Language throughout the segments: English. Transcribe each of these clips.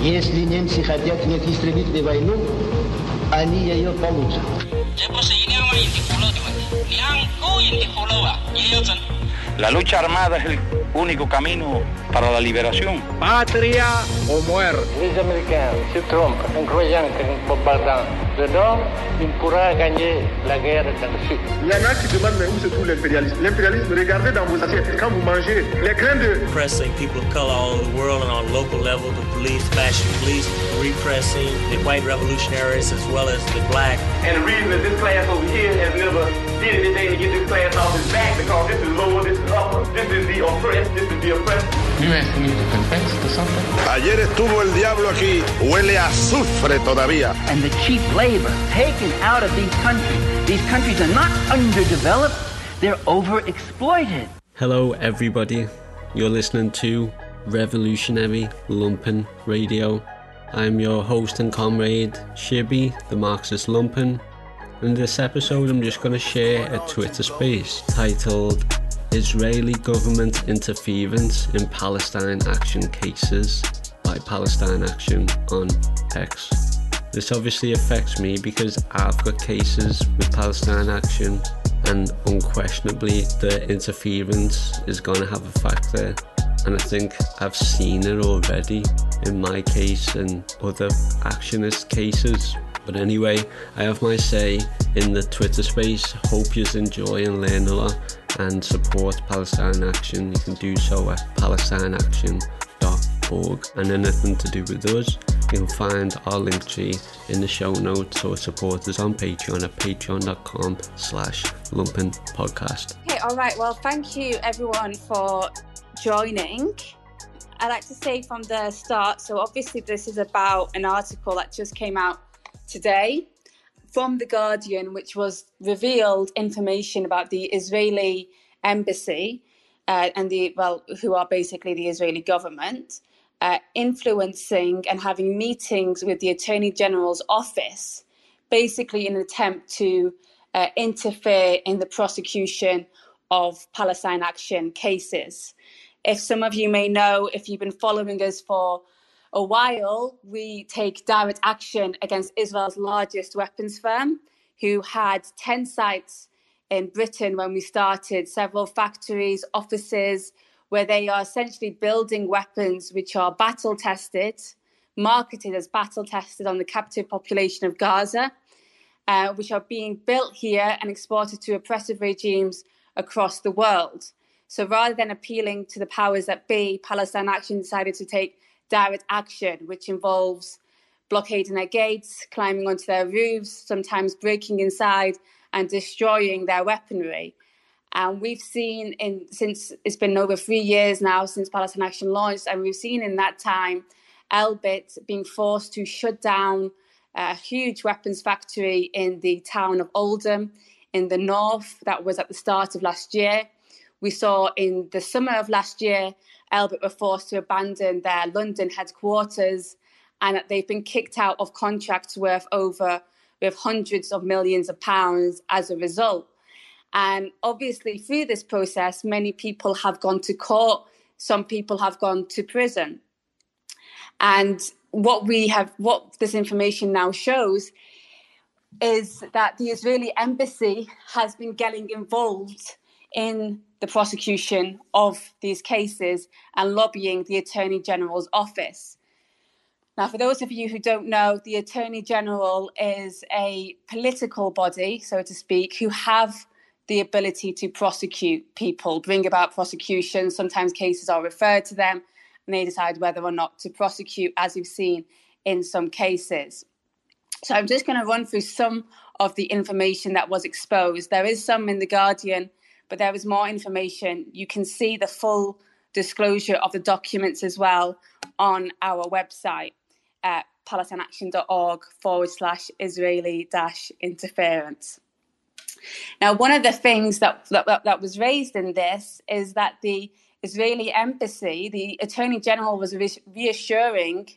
Если немцы хотят войну, они ее получат. La lucha armada es el único camino para la liberación. Patria o muerte. Qu'en bombardant le Nord, ils pourront gagner la guerre dans le Sud. Il y en a qui demandent mais où se trouve l'impérialisme L'impérialisme, regardez dans vos assiettes. Quand vous mangez, les grains de... Oppressing people of color all over the world and on a local level, the police, fascist police, repressing the white revolutionaries as well as the black. And the reason that this class over here has never did anything to get this class off his back because this is lower, this is upper, this is the oppressed, this is the oppressed. You asked me to confess to something? Ayer estuvo el diablo aquí, huele a azufre todavía. And the cheap labor taken out of these countries. These countries are not underdeveloped, they're overexploited. Hello, everybody. You're listening to Revolutionary Lumpen Radio. I'm your host and comrade, Shibby, the Marxist Lumpen. In this episode, I'm just going to share a Twitter space titled Israeli Government Interference in Palestine Action Cases by Palestine Action on X. This obviously affects me because I've got cases with Palestine Action, and unquestionably, the interference is going to have a factor. And I think I've seen it already in my case and other actionist cases. But anyway, I have my say in the Twitter space. Hope you enjoy and learn a lot and support Palestine Action. You can do so at palestineaction.org. And anything to do with us, you can find our link tree in the show notes or support us on Patreon at patreon.com slash lumpen podcast. Okay, all right. Well, thank you everyone for joining. I'd like to say from the start, so obviously this is about an article that just came out today from The Guardian, which was revealed information about the Israeli embassy uh, and the, well, who are basically the Israeli government, uh, influencing and having meetings with the Attorney General's office, basically in an attempt to uh, interfere in the prosecution of Palestine Action cases. If some of you may know, if you've been following us for a while, we take direct action against Israel's largest weapons firm, who had 10 sites in Britain when we started, several factories, offices, where they are essentially building weapons which are battle tested, marketed as battle tested on the captive population of Gaza, uh, which are being built here and exported to oppressive regimes across the world. So rather than appealing to the powers that be, Palestine Action decided to take direct action, which involves blockading their gates, climbing onto their roofs, sometimes breaking inside and destroying their weaponry. And we've seen in since it's been over three years now since Palestine Action launched, and we've seen in that time Elbit being forced to shut down a huge weapons factory in the town of Oldham in the north. That was at the start of last year. We saw in the summer of last year, Elbit were forced to abandon their London headquarters and that they've been kicked out of contracts worth over with hundreds of millions of pounds as a result. And obviously, through this process, many people have gone to court, some people have gone to prison. And what we have, what this information now shows is that the Israeli embassy has been getting involved in the prosecution of these cases and lobbying the Attorney General's office. Now, for those of you who don't know, the Attorney General is a political body, so to speak, who have the ability to prosecute people, bring about prosecution. Sometimes cases are referred to them and they decide whether or not to prosecute, as we've seen in some cases. So I'm just going to run through some of the information that was exposed. There is some in The Guardian, but there is more information. You can see the full disclosure of the documents as well on our website at palestineaction.org forward slash Israeli dash interference. Now, one of the things that, that, that was raised in this is that the Israeli embassy, the Attorney General was reassuring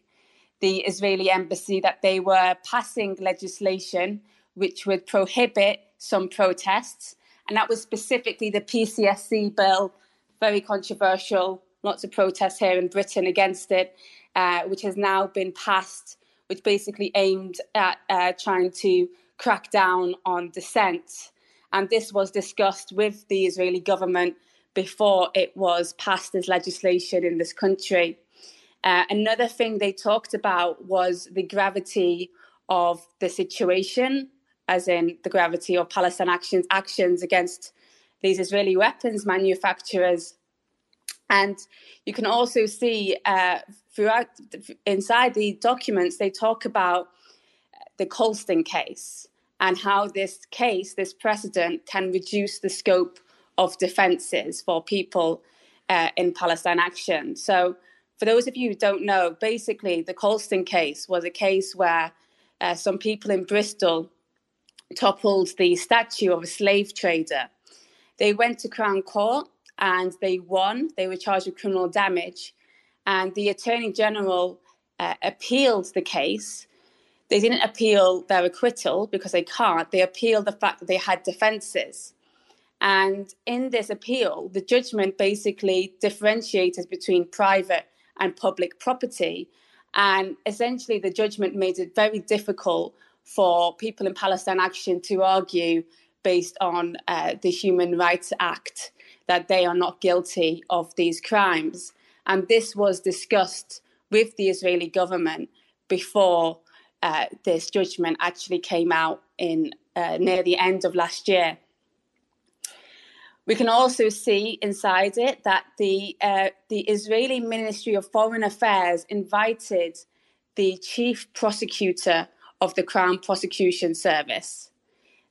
the Israeli embassy that they were passing legislation which would prohibit some protests, and that was specifically the PCSC bill very controversial. Lots of protests here in Britain against it, uh, which has now been passed, which basically aimed at uh, trying to crack down on dissent. And this was discussed with the Israeli government before it was passed as legislation in this country. Uh, another thing they talked about was the gravity of the situation, as in the gravity of Palestine actions actions against these Israeli weapons manufacturers. And you can also see uh, throughout inside the documents they talk about the Colston case and how this case, this precedent, can reduce the scope of defences for people uh, in Palestine action. So, for those of you who don't know, basically the Colston case was a case where uh, some people in Bristol toppled the statue of a slave trader. They went to Crown Court and they won. They were charged with criminal damage. And the Attorney General uh, appealed the case. They didn't appeal their acquittal because they can't. They appealed the fact that they had defences. And in this appeal, the judgment basically differentiated between private and public property. And essentially, the judgment made it very difficult for people in Palestine Action to argue based on uh, the Human Rights Act that they are not guilty of these crimes. And this was discussed with the Israeli government before uh, this judgment actually came out in uh, near the end of last year. We can also see inside it that the uh, the Israeli Ministry of Foreign Affairs invited the chief prosecutor of the Crown Prosecution Service.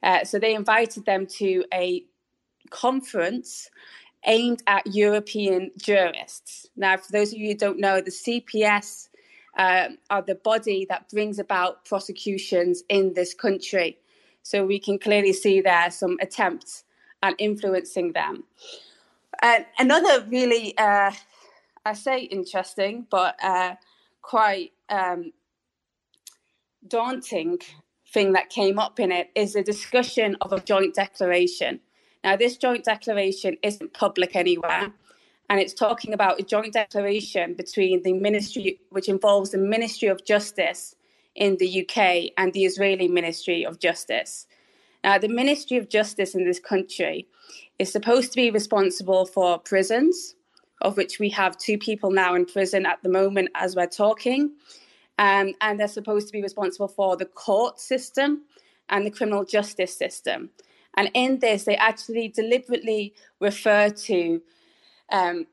Uh, so they invited them to a conference aimed at European jurists. Now, for those of you who don't know, the CPS uh, are the body that brings about prosecutions in this country. So we can clearly see there some attempts at influencing them. Uh, another really, uh, I say interesting, but uh, quite um, daunting thing that came up in it is a discussion of a joint declaration. Now, this joint declaration isn't public anywhere, and it's talking about a joint declaration between the ministry, which involves the Ministry of Justice in the UK and the Israeli Ministry of Justice. Now, the Ministry of Justice in this country is supposed to be responsible for prisons, of which we have two people now in prison at the moment as we're talking. Um, and they're supposed to be responsible for the court system and the criminal justice system. And in this, they actually deliberately refer to um,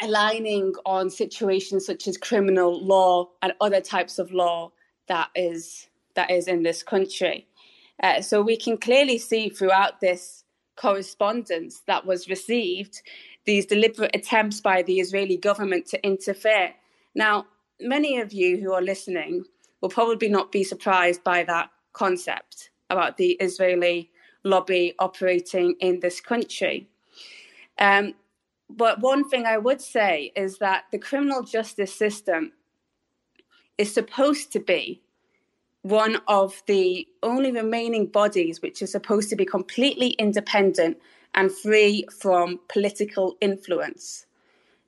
aligning on situations such as criminal law and other types of law that is that is in this country. Uh, so we can clearly see throughout this correspondence that was received these deliberate attempts by the Israeli government to interfere. Now, many of you who are listening will probably not be surprised by that concept about the Israeli lobby operating in this country. Um, but one thing I would say is that the criminal justice system is supposed to be one of the only remaining bodies which is supposed to be completely independent and free from political influence.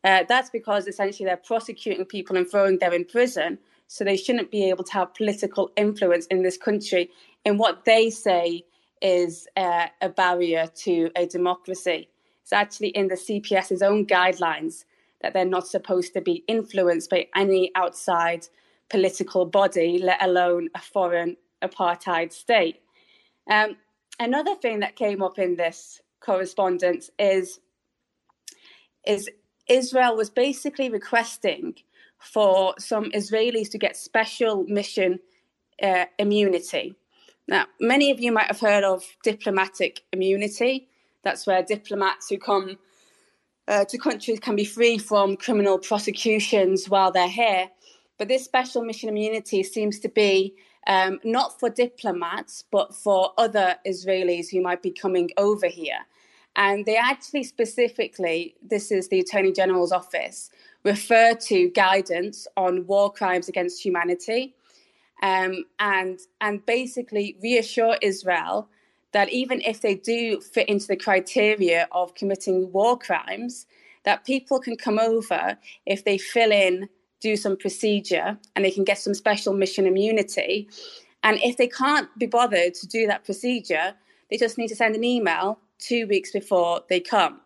Uh, that's because essentially they're prosecuting people and throwing them in prison, so they shouldn't be able to have political influence in this country in what they say is uh, a barrier to a democracy. It's actually in the CPS's own guidelines that they're not supposed to be influenced by any outside political body, let alone a foreign apartheid state. Um, another thing that came up in this correspondence is is Israel was basically requesting for some Israelis to get special mission uh, immunity. Now, many of you might have heard of diplomatic immunity. That's where diplomats who come uh, to countries can be free from criminal prosecutions while they're here. But this special mission immunity seems to be um, not for diplomats, but for other Israelis who might be coming over here. And they actually specifically, this is the Attorney General's office, refer to guidance on war crimes against humanity um, and, and basically reassure Israel that even if they do fit into the criteria of committing war crimes, that people can come over if they fill in, do some procedure, and they can get some special mission immunity. And if they can't be bothered to do that procedure, they just need to send an email two weeks before they come.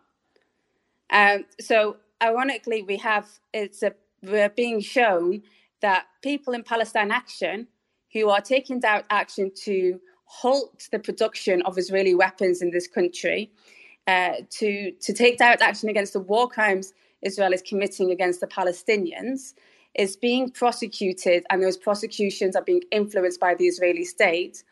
Um, so, ironically, we have it's a, we're being shown that people in Palestine Action who are taking direct action to halt the production of Israeli weapons in this country, uh, to, to take direct action against the war crimes Israel is committing against the Palestinians, is being prosecuted, and those prosecutions are being influenced by the Israeli state,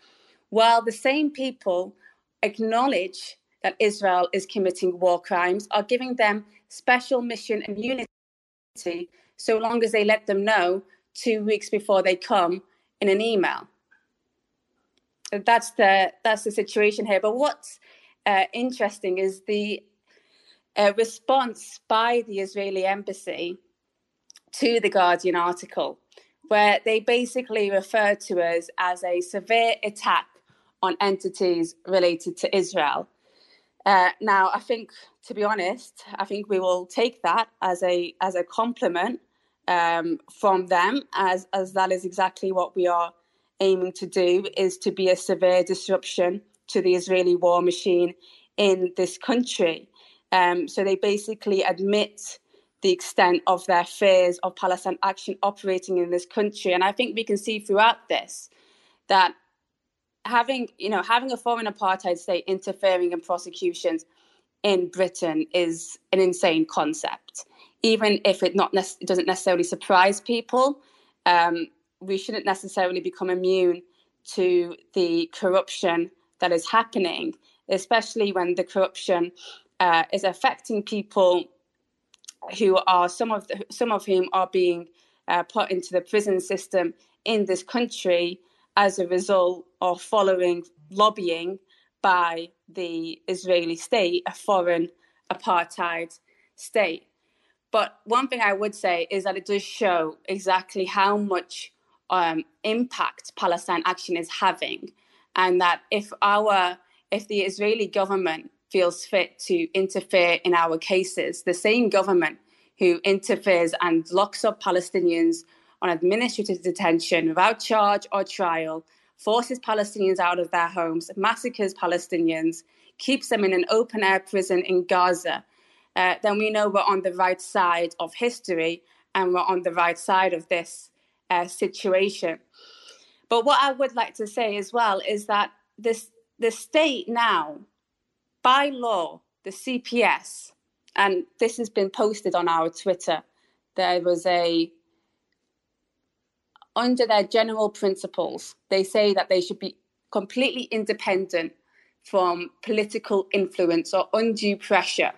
while the same people acknowledge that Israel is committing war crimes, are giving them special mission immunity so long as they let them know two weeks before they come in an email. That's the that's the situation here. But what's uh, interesting is the uh, response by the Israeli embassy to the Guardian article, where they basically refer to us as a severe attack on entities related to Israel. Uh, now, I think, to be honest, I think we will take that as a as a compliment um, from them, as as that is exactly what we are aiming to do is to be a severe disruption to the Israeli war machine in this country. Um, so they basically admit the extent of their fears of Palestine action operating in this country. And I think we can see throughout this that having, you know, having a foreign apartheid state interfering in prosecutions in Britain is an insane concept. Even if it not ne- doesn't necessarily surprise people, um, we shouldn't necessarily become immune to the corruption that is happening, especially when the corruption uh, is affecting people who are some of the, some of whom are being uh, put into the prison system in this country as a result of following lobbying by the Israeli state, a foreign apartheid state. But one thing I would say is that it does show exactly how much um, impact Palestine action is having, and that if our if the Israeli government feels fit to interfere in our cases, the same government who interferes and locks up Palestinians on administrative detention without charge or trial, forces Palestinians out of their homes, massacres Palestinians, keeps them in an open air prison in Gaza, uh, then we know we're on the right side of history and we're on the right side of this uh, situation. But what I would like to say as well is that this the state now, by law, the CPS, and this has been posted on our Twitter. There was a under their general principles, they say that they should be completely independent from political influence or undue pressure.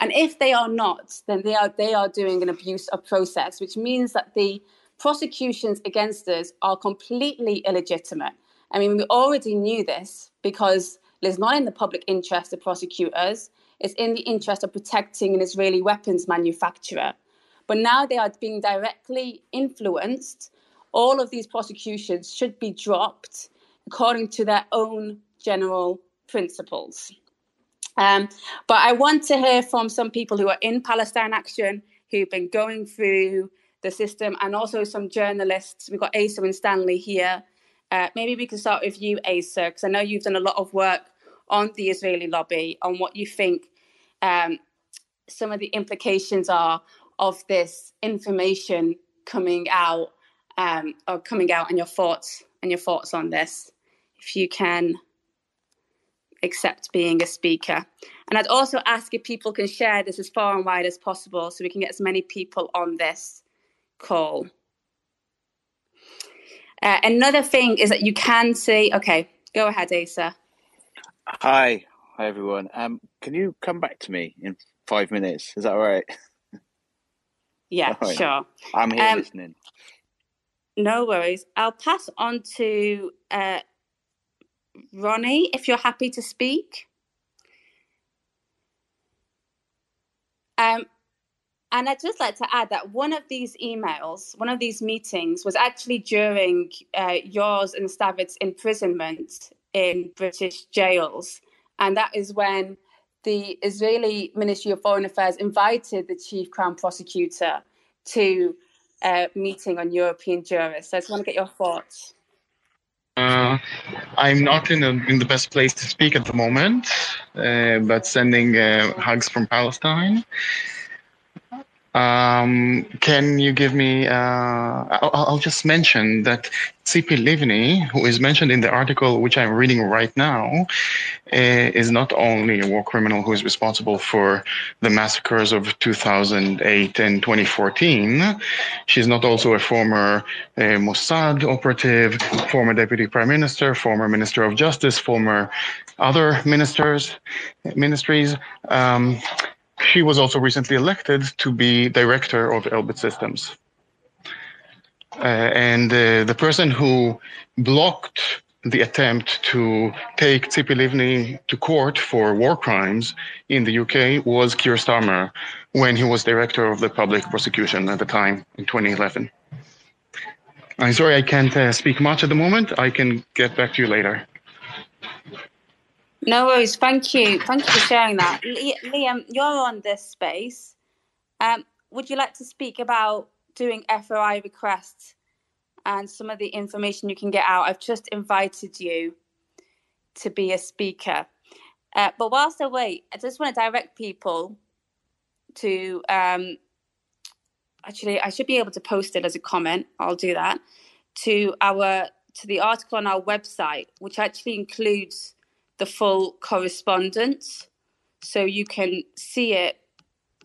And if they are not, then they are they are doing an abuse of process, which means that the prosecutions against us are completely illegitimate. I mean, we already knew this because it's not in the public interest to prosecute us. It's in the interest of protecting an Israeli weapons manufacturer. But now they are being directly influenced. All of these prosecutions should be dropped according to their own general principles. Um, but I want to hear from some people who are in Palestine Action, who've been going through the system, and also some journalists. We've got Asa Winstanley here. Uh, maybe we can start with you, Asa, because I know you've done a lot of work on the Israeli lobby, on what you think um, some of the implications are of this information coming out, um, or coming out, and your thoughts and your thoughts on this. If you can accept being a speaker. And I'd also ask if people can share this as far and wide as possible so we can get as many people on this call. Uh, another thing is that you can see, okay, go ahead, Asa. Hi, hi everyone. Um, can you come back to me in five minutes? Is that all right? Yeah, right. sure. I'm here Um, listening. No worries. I'll pass on to uh, Ronnie if you're happy to speak. Um, and I'd just like to add that one of these emails, one of these meetings, was actually during uh, yours and Stavit's imprisonment in British jails. And that is when the Israeli Ministry of Foreign Affairs invited the chief crown prosecutor to a meeting on European jurists. So I just want to get your thoughts. Uh, I'm not in, a, in the best place to speak at the moment, uh, but sending uh, hugs from Palestine. Um, can you give me? Uh, I'll, I'll, just mention that Tzipi Livni, who is mentioned in the article which I'm reading right now, uh, is not only a war criminal who is responsible for the massacres of 2008 and 2014. She's not also a former uh, Mossad operative, former deputy prime minister, former minister of justice, former other ministers, ministries. Um, she was also recently elected to be director of Elbit Systems. Uh, and uh, the person who blocked the attempt to take Tzipi Livni to court for war crimes in the UK was Keir Starmer when he was director of the public prosecution at the time in 2011. I'm sorry I can't uh, speak much at the moment. I can get back to you later. No worries. Thank you. Thank you for sharing that. Liam, you're on this space. Um, would you like to speak about doing FOI requests and some of the information you can get out? I've just invited you to be a speaker. Uh, but whilst I wait, I just want to direct people to. Um, actually, I should be able to post it as a comment. I'll do that to our to the article on our website, which actually includes the full correspondence. So you can see it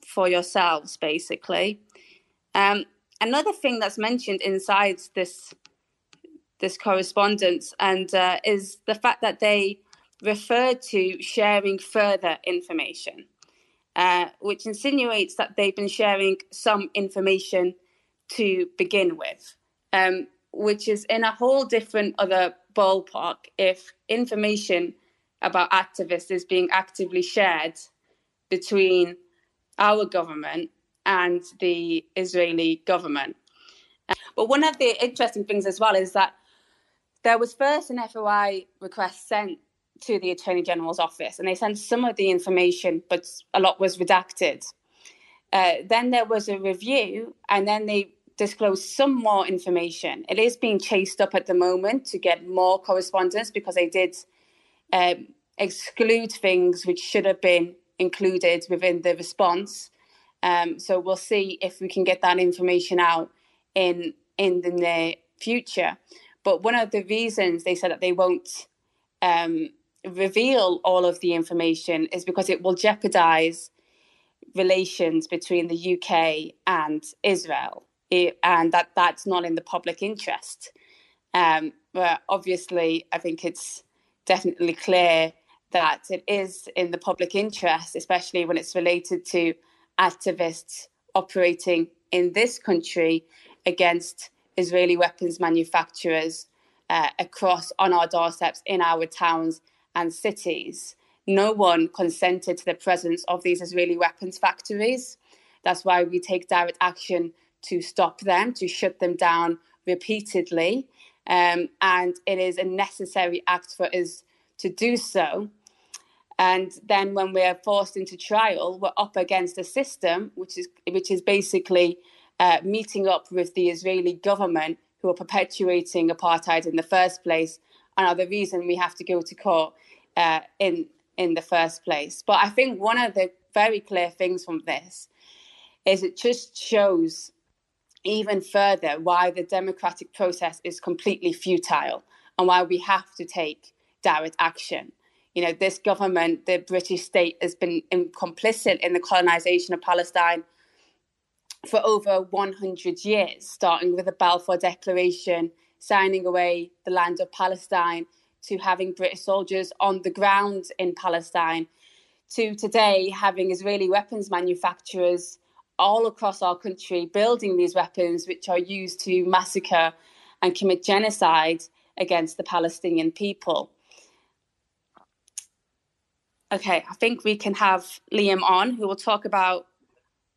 for yourselves basically. Um, another thing that's mentioned inside this this correspondence and uh, is the fact that they refer to sharing further information uh, which insinuates that they've been sharing some information to begin with um, which is in a whole different other ballpark. If information about activists is being actively shared between our government and the Israeli government. But one of the interesting things as well is that there was first an FOI request sent to the Attorney General's office, and they sent some of the information, but a lot was redacted. Uh, then there was a review, and then they disclosed some more information. It is being chased up at the moment to get more correspondence because they did um, exclude things which should have been included within the response. Um, so we'll see if we can get that information out in in the near future. But one of the reasons they said that they won't um, reveal all of the information is because it will jeopardize relations between the UK and Israel, it, and that that's not in the public interest. Um, but obviously, I think it's definitely clear that it is in the public interest, especially when it's related to activists operating in this country against Israeli weapons manufacturers uh, across on our doorsteps in our towns and cities. No one consented to the presence of these Israeli weapons factories. That's why we take direct action to stop them, to shut them down repeatedly. Um, and it is a necessary act for us to do so. And then when we're forced into trial, we're up against a system which is which is basically uh, meeting up with the Israeli government who are perpetuating apartheid in the first place and are the reason we have to go to court uh, in in the first place. But I think one of the very clear things from this is it just shows even further why the democratic process is completely futile and why we have to take direct action. You know, this government, the British state, has been complicit in the colonization of Palestine for over 100 years, starting with the Balfour Declaration, signing away the land of Palestine, to having British soldiers on the ground in Palestine, to today having Israeli weapons manufacturers all across our country building these weapons, which are used to massacre and commit genocide against the Palestinian people. Okay, I think we can have Liam on, who will talk about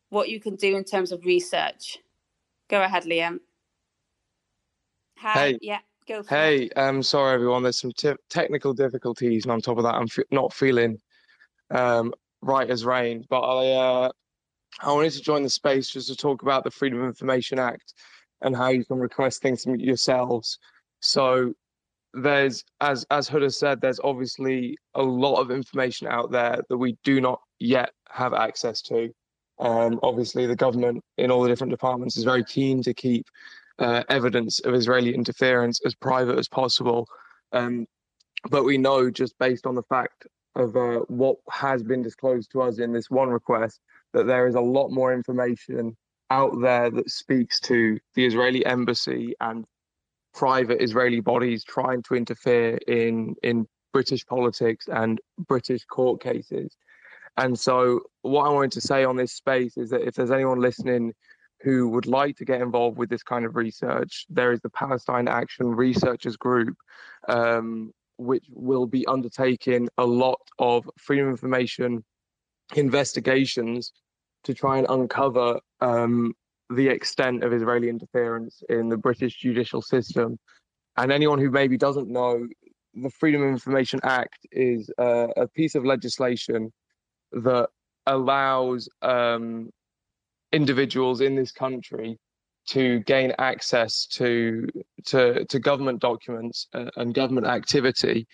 what you can do in terms of research. Go ahead, Liam. Hi. Hey. Yeah, Go for Hey, um, sorry everyone. There's some t- technical difficulties, and on top of that, I'm f- not feeling um, right as rain. But I, uh, I wanted to join the space just to talk about the Freedom of Information Act and how you can request things from yourselves. So there's, as as Huda said, there's obviously a lot of information out there that we do not yet have access to. Um, obviously, the government in all the different departments is very keen to keep uh, evidence of Israeli interference as private as possible. Um, but we know just based on the fact of uh, what has been disclosed to us in this one request that there is a lot more information out there that speaks to the Israeli embassy and private Israeli bodies trying to interfere in in British politics and British court cases. And so, what I wanted to say on this space is that if there's anyone listening who would like to get involved with this kind of research, there is the Palestine Action Researchers Group, um, which will be undertaking a lot of freedom of information investigations to try and uncover um, the extent of Israeli interference in the British judicial system. And anyone who maybe doesn't know, the Freedom of Information Act is uh, a piece of legislation that allows um, individuals in this country to gain access to to to government documents uh, and government activity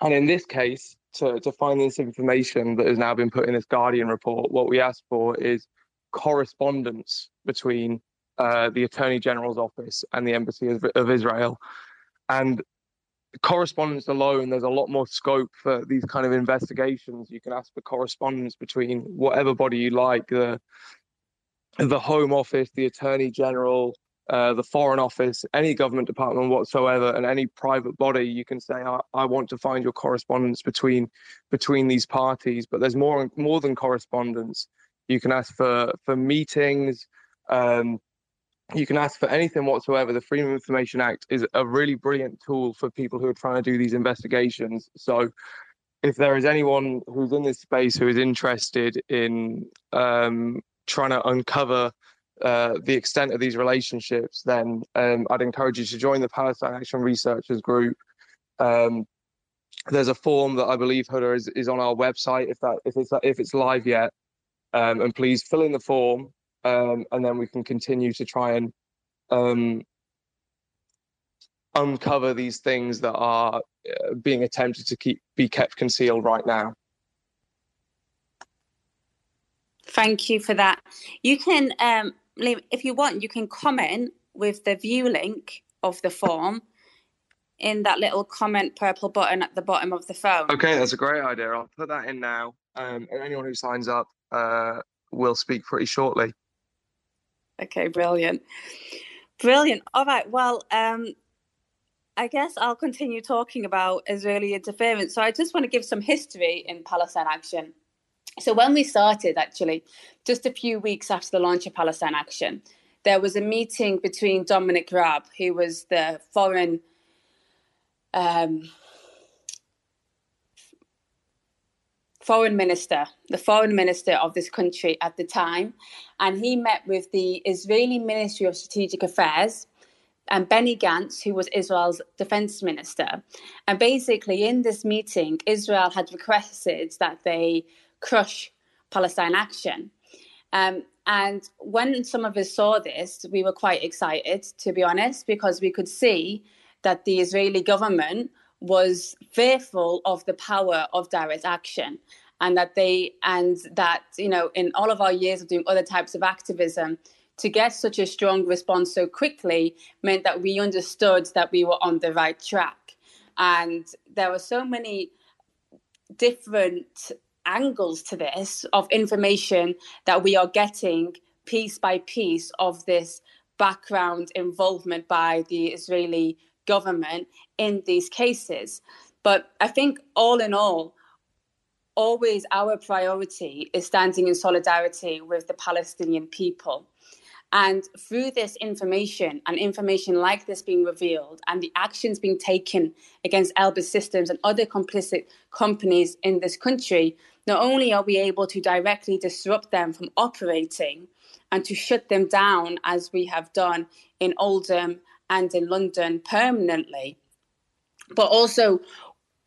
and in this case to to find this information that has now been put in this guardian report what we asked for is correspondence between uh, the attorney general's office and the embassy of, of israel. And correspondence alone there's a lot more scope for these kind of investigations. You can ask for correspondence between whatever body you like the the Home Office, the Attorney General, uh, the Foreign Office, any government department whatsoever, and any private body, you can say, I, I, want to find your correspondence between between these parties. But there's more more than correspondence. You can ask for for meetings. Um, you can ask for anything whatsoever. The Freedom of Information Act is a really brilliant tool for people who are trying to do these investigations. So, if there is anyone who's in this space who is interested in um, trying to uncover uh, the extent of these relationships, then um, I'd encourage you to join the Palestine Action Researchers Group. Um, there's a form that I believe Huda is, is on our website if that if it's if it's live yet, um, and please fill in the form, um, and then we can continue to try and um, uncover these things that are uh, being attempted to keep be kept concealed right now. Thank you for that. You can, um, if you want, you can comment with the view link of the form in that little comment purple button at the bottom of the phone. Okay, that's a great idea. I'll put that in now. Um, and anyone who signs up uh, will speak pretty shortly. Okay, brilliant. Brilliant. All right. Well, um, I guess I'll continue talking about Israeli interference. So I just want to give some history in Palestine Action. So when we started, actually, just a few weeks after the launch of Palestine Action, there was a meeting between Dominic Raab, who was the foreign um, foreign minister, the foreign minister of this country at the time, and he met with the Israeli Ministry of Strategic Affairs and Benny Gantz, who was Israel's defense minister. And basically, in this meeting, Israel had requested that they crush Palestine Action. Um, and when some of us saw this, we were quite excited, to be honest, because we could see that the Israeli government was fearful of the power of direct action and that they and that you know in all of our years of doing other types of activism to get such a strong response so quickly meant that we understood that we were on the right track and there were so many different angles to this of information that we are getting piece by piece of this background involvement by the Israeli government in these cases. But I think, all in all, always our priority is standing in solidarity with the Palestinian people. And through this information and information like this being revealed and the actions being taken against Elbit Systems and other complicit companies in this country, not only are we able to directly disrupt them from operating and to shut them down as we have done in Oldham and in London permanently. But also,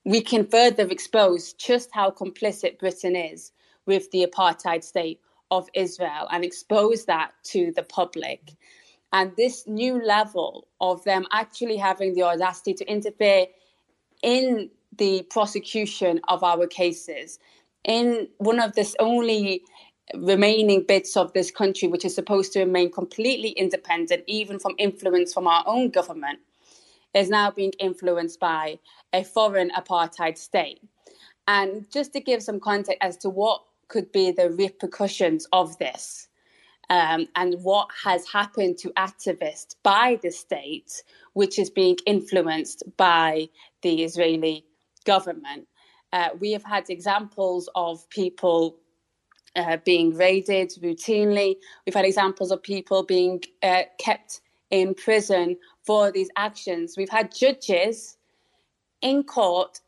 we can further expose just how complicit Britain is with the apartheid state of Israel and expose that to the public. And this new level of them actually having the audacity to interfere in the prosecution of our cases in one of the only remaining bits of this country which is supposed to remain completely independent even from influence from our own government is now being influenced by a foreign apartheid state and just to give some context as to what could be the repercussions of this um, and what has happened to activists by the state, which is being influenced by the Israeli government. Uh, we have had examples of people uh, being raided routinely. We've had examples of people being uh, kept in prison for these actions. We've had judges in court,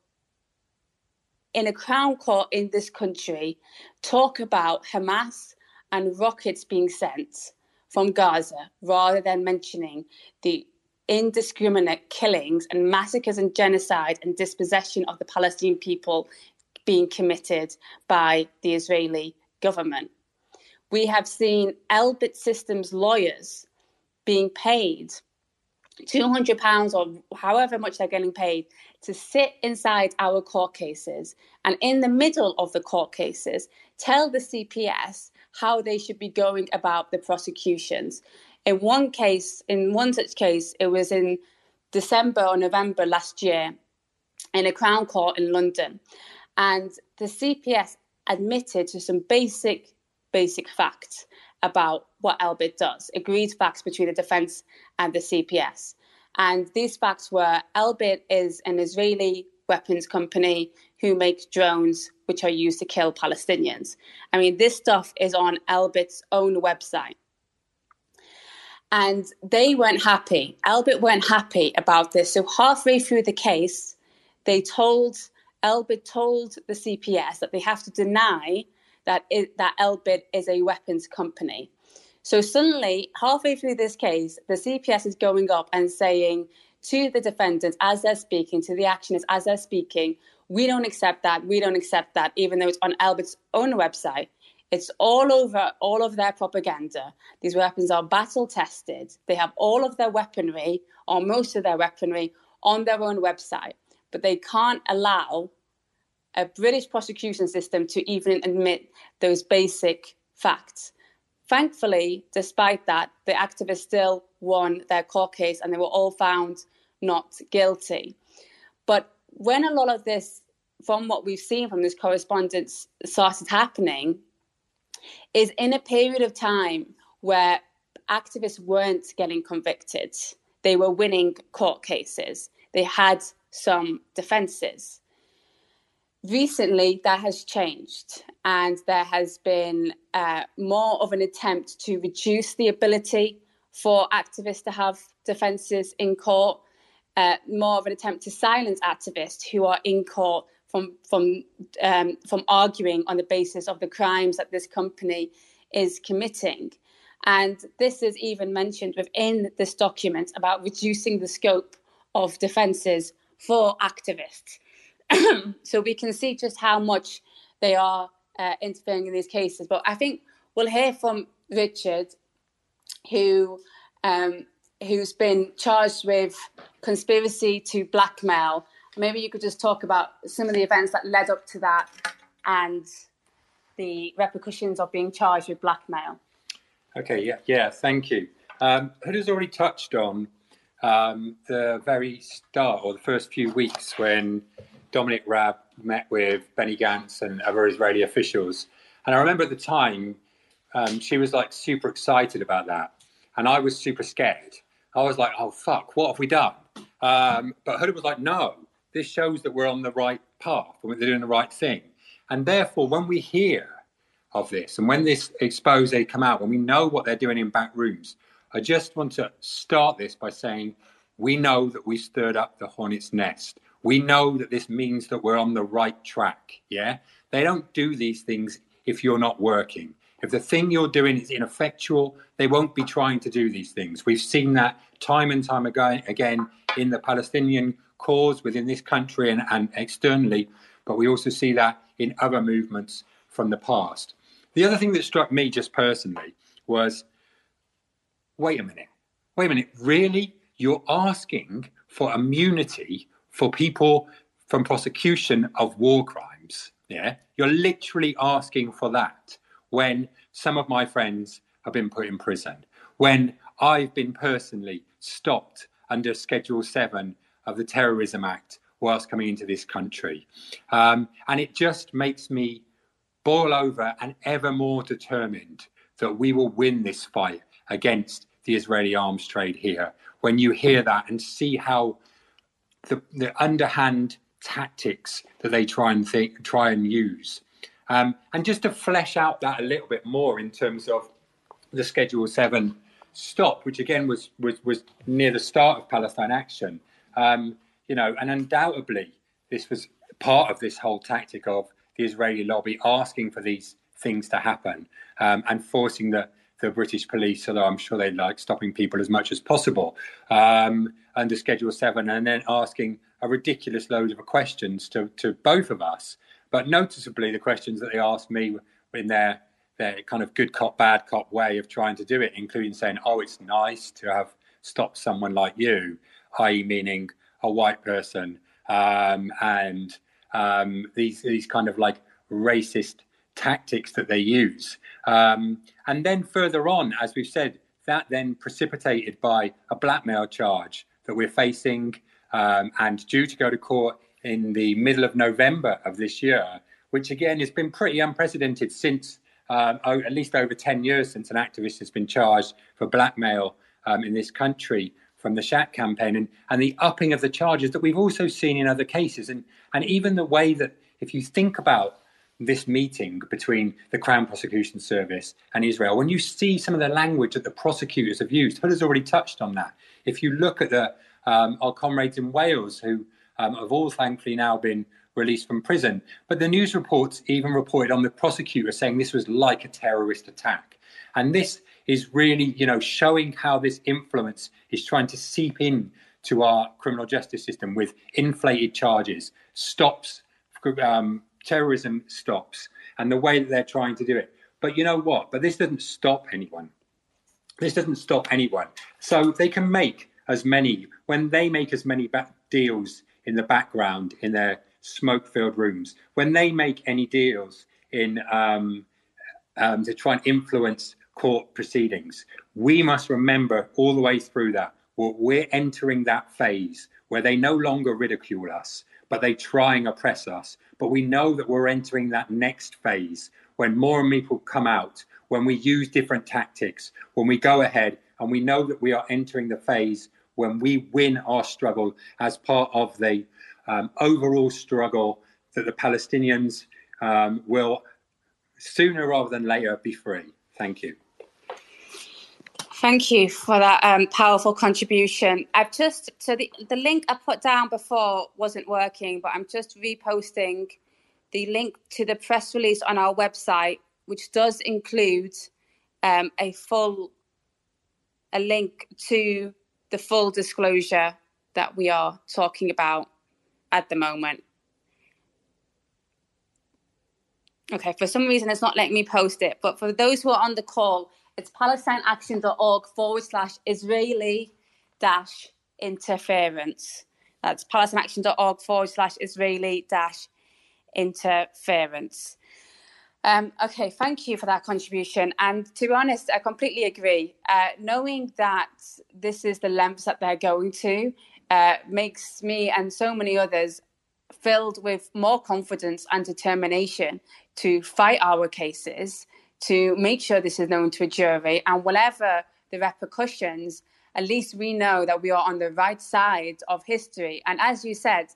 in a crown court in this country, talk about Hamas and rockets being sent from Gaza rather than mentioning the indiscriminate killings and massacres and genocide and dispossession of the Palestinian people being committed by the Israeli government. We have seen Elbit Systems lawyers being paid £200 or however much they're getting paid to sit inside our court cases and in the middle of the court cases tell the CPS how they should be going about the prosecutions in one case, in one such case, it was in December or November last year in a Crown Court in London. And the CPS admitted to some basic, basic facts about what Elbit does, agreed facts between the defense and the CPS. And these facts were Elbit is an Israeli weapons company who make drones which are used to kill Palestinians. I mean, this stuff is on Elbit's own website and they weren't happy. Elbit weren't happy about this. So halfway through the case, they told Elbit told the CPS that they have to deny that it, that Elbit is a weapons company. So suddenly, halfway through this case, the CPS is going up and saying to the defendants as they're speaking, to the actionists as they're speaking, we don't accept that, we don't accept that, even though it's on Elbit's own website. It's all over all of their propaganda. These weapons are battle tested. They have all of their weaponry, or most of their weaponry, on their own website. But they can't allow a British prosecution system to even admit those basic facts. Thankfully, despite that, the activists still won their court case and they were all found not guilty. But when a lot of this, from what we've seen from this correspondence, started happening, is in a period of time where activists weren't getting convicted. They were winning court cases. They had some defenses. Recently, that has changed, and there has been uh, more of an attempt to reduce the ability for activists to have defenses in court, uh, more of an attempt to silence activists who are in court from from um, from arguing on the basis of the crimes that this company is committing. And this is even mentioned within this document about reducing the scope of defences for activists. so we can see just how much they are uh, interfering in these cases. But I think we'll hear from Richard, who um, who's been charged with conspiracy to blackmail maybe you could just talk about some of the events that led up to that and the repercussions of being charged with blackmail. Okay, yeah, yeah, thank you. Um, Huda has already touched on um, the very start or the first few weeks when Dominic Raab met with Benny Gantz and other Israeli officials. And I remember at the time, um, she was like super excited about that. And I was super scared. I was like, oh, fuck, what have we done? Um, but Huda was like, no, this shows that we're on the right path and they're doing the right thing. And therefore, when we hear of this and when this expose come out, when we know what they're doing in back rooms, I just want to start this by saying we know that we stirred up the hornet's nest. We know that this means that we're on the right track. Yeah. They don't do these things if you're not working. If the thing you're doing is ineffectual, they won't be trying to do these things. We've seen that time and time again, again in the Palestinian cause within this country and, and externally, but we also see that in other movements from the past. The other thing that struck me just personally was wait a minute, wait a minute, really? You're asking for immunity for people from prosecution of war crimes. Yeah, you're literally asking for that when some of my friends have been put in prison, when I've been personally stopped under Schedule 7 of the Terrorism Act whilst coming into this country. Um, and it just makes me boil over and ever more determined that we will win this fight against the Israeli arms trade here. When you hear that and see how the, the underhand tactics that they try and think, try and use, um, and just to flesh out that a little bit more in terms of the Schedule Seven stop, which again was was was near the start of Palestine Action. Um, you know, and undoubtedly this was part of this whole tactic of the Israeli lobby asking for these things to happen um, and forcing the the British police, although I'm sure they like stopping people as much as possible um, under Schedule 7, and then asking a ridiculous load of questions to, to both of us. But noticeably, the questions that they asked me in their their kind of good cop, bad cop way of trying to do it, including saying, "Oh, it's nice to have stopped someone like you," i.e., meaning a white person, um, and um, these these kind of like racist tactics that they use. Um, and then further on, as we've said, that then precipitated by a blackmail charge that we're facing um, and due to go to court in the middle of November of this year, which again has been pretty unprecedented since um, at least over 10 years since an activist has been charged for blackmail um, in this country from the SHAC campaign and, and the upping of the charges that we've also seen in other cases. And, and even the way that, if you think about this meeting between the Crown Prosecution Service and Israel, when you see some of the language that the prosecutors have used, Huda has already touched on that. If you look at the um, our comrades in Wales who um, have all thankfully now been released from prison, but the news reports even reported on the prosecutor saying this was like a terrorist attack, and this is really you know showing how this influence is trying to seep in to our criminal justice system with inflated charges, stops um, terrorism stops and the way that they're trying to do it. But you know what? But this doesn't stop anyone. This doesn't stop anyone. So they can make as many, when they make as many deals in the background in their smoke filled rooms, when they make any deals in um, um, to try and influence court proceedings, we must remember all the way through that we're entering that phase where they no longer ridicule us, but they try and oppress us. But we know that we're entering that next phase when more and people come out, when we use different tactics, when we go ahead, and we know that we are entering the phase when we win our struggle as part of the um, overall struggle that the Palestinians um, will sooner rather than later be free. Thank you. Thank you for that um, powerful contribution. I've just so the the link I put down before wasn't working, but I'm just reposting the link to the press release on our website, which does include um, a full a link to the full disclosure that we are talking about at the moment. Okay, for some reason it's not letting me post it, but for those who are on the call, it's palestineaction.org forward slash Israeli dash interference. That's palestineaction.org forward slash Israeli dash interference. Um, okay, thank you for that contribution. And to be honest, I completely agree. Uh, knowing that this is the lengths that they're going to uh, makes me and so many others filled with more confidence and determination to fight our cases to make sure this is known to a jury. And whatever the repercussions, at least we know that we are on the right side of history. And as you said,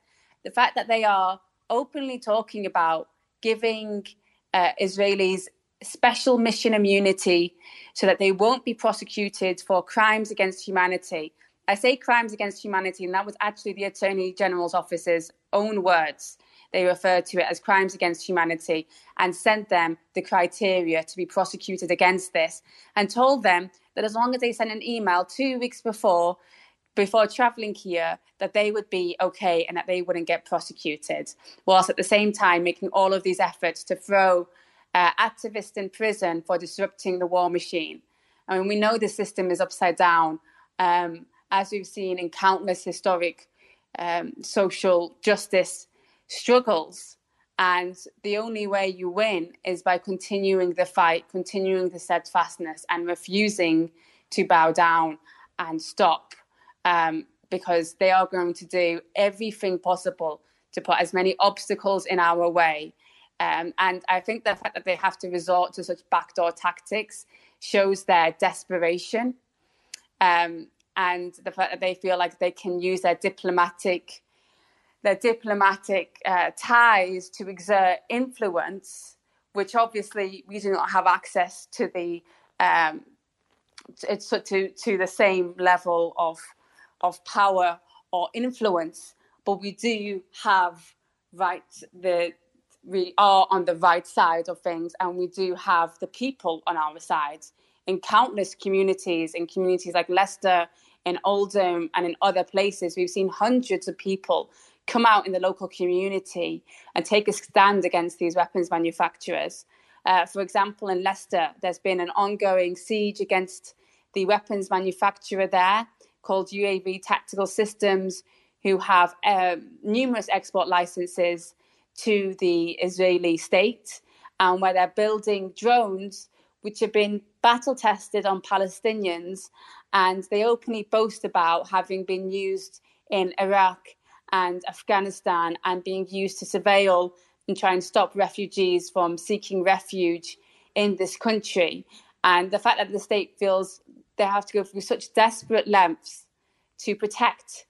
the fact that they are openly talking about giving uh, Israelis special mission immunity so that they won't be prosecuted for crimes against humanity. I say crimes against humanity, and that was actually the Attorney General's office's own words they referred to it as crimes against humanity and sent them the criteria to be prosecuted against this and told them that as long as they sent an email two weeks before before traveling here that they would be okay and that they wouldn't get prosecuted whilst at the same time making all of these efforts to throw uh, activists in prison for disrupting the war machine. I mean, we know the system is upside down, um, as we've seen in countless historic um, social justice struggles. And the only way you win is by continuing the fight, continuing the steadfastness, and refusing to bow down and stop, um, because they are going to do everything possible to put as many obstacles in our way. Um, and I think the fact that they have to resort to such backdoor tactics shows their desperation um, and the fact that they feel like they can use their diplomatic their diplomatic uh, ties to exert influence, which obviously we do not have access to the um, it's to to the same level of of power or influence, but we do have right the we are on the right side of things and we do have the people on our side in countless communities in communities like leicester in oldham and in other places. We've seen hundreds of people come out in the local community and take a stand against these weapons manufacturers. Uh, for example in leicester there's been an ongoing siege against the weapons manufacturer there called uav tactical systems who have uh, numerous export licenses to the Israeli state, and where they're building drones which have been battle tested on Palestinians, and they openly boast about having been used in Iraq and Afghanistan and being used to surveil and try and stop refugees from seeking refuge in this country. And the fact that the state feels they have to go through such desperate lengths to protect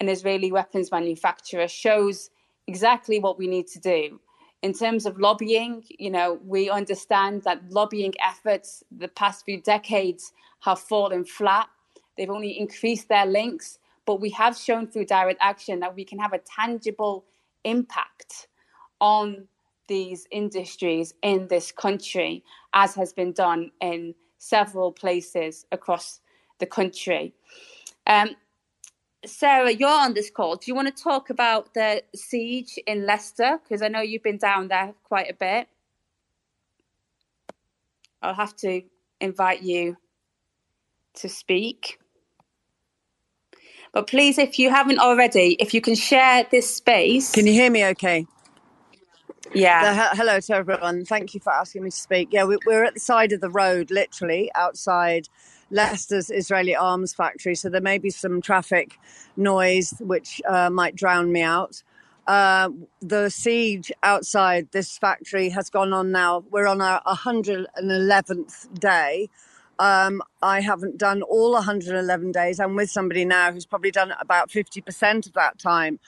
an Israeli weapons manufacturer shows exactly what we need to do. In terms of lobbying, you know, we understand that lobbying efforts the past few decades have fallen flat. They've only increased their links, but we have shown through direct action that we can have a tangible impact on these industries in this country, as has been done in several places across the country. Um, Sarah, you're on this call. Do you want to talk about the siege in Leicester? Because I know you've been down there quite a bit. I'll have to invite you to speak. But please, if you haven't already, if you can share this space. Can you hear me okay? Yeah. So, hello to everyone. Thank you for asking me to speak. Yeah, we, we're at the side of the road, literally outside Leicester's Israeli arms factory, so there may be some traffic noise which uh, might drown me out. Uh, the siege outside this factory has gone on now. We're on our 111th day. Um, I haven't done all 111 days. I'm with somebody now who's probably done about 50% of that time.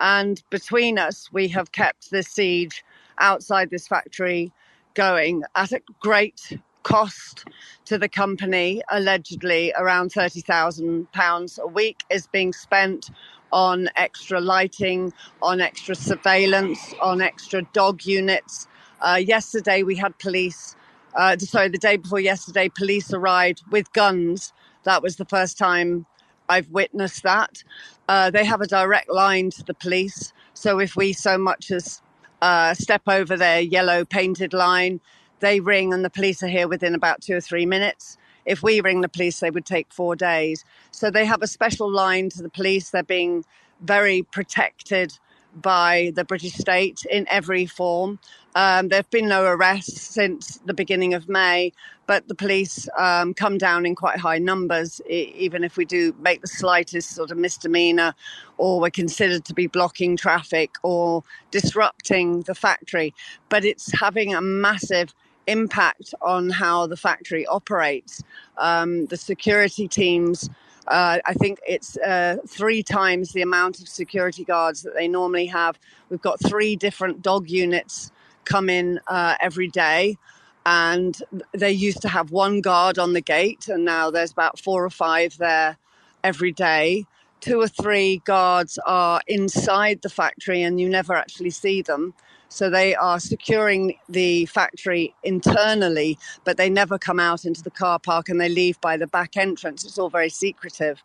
And between us, we have kept the siege outside this factory going at a great cost to the company, allegedly around £30,000 a week, is being spent on extra lighting, on extra surveillance, on extra dog units. Uh, yesterday, we had police, uh, sorry, the day before yesterday, police arrived with guns. That was the first time I've witnessed that. Uh, they have a direct line to the police. So if we so much as uh, step over their yellow painted line, they ring and the police are here within about two or three minutes. If we ring the police, they would take four days. So they have a special line to the police. They're being very protected by the British state in every form. Um, there have been no arrests since the beginning of May, but the police um, come down in quite high numbers, even if we do make the slightest sort of misdemeanor or we're considered to be blocking traffic or disrupting the factory. But it's having a massive impact on how the factory operates. Um, the security teams, uh, I think it's uh, three times the amount of security guards that they normally have. We've got three different dog units come in uh, every day. And they used to have one guard on the gate, and now there's about four or five there every day two or three guards are inside the factory and you never actually see them. So they are securing the factory internally, but they never come out into the car park and they leave by the back entrance. It's all very secretive.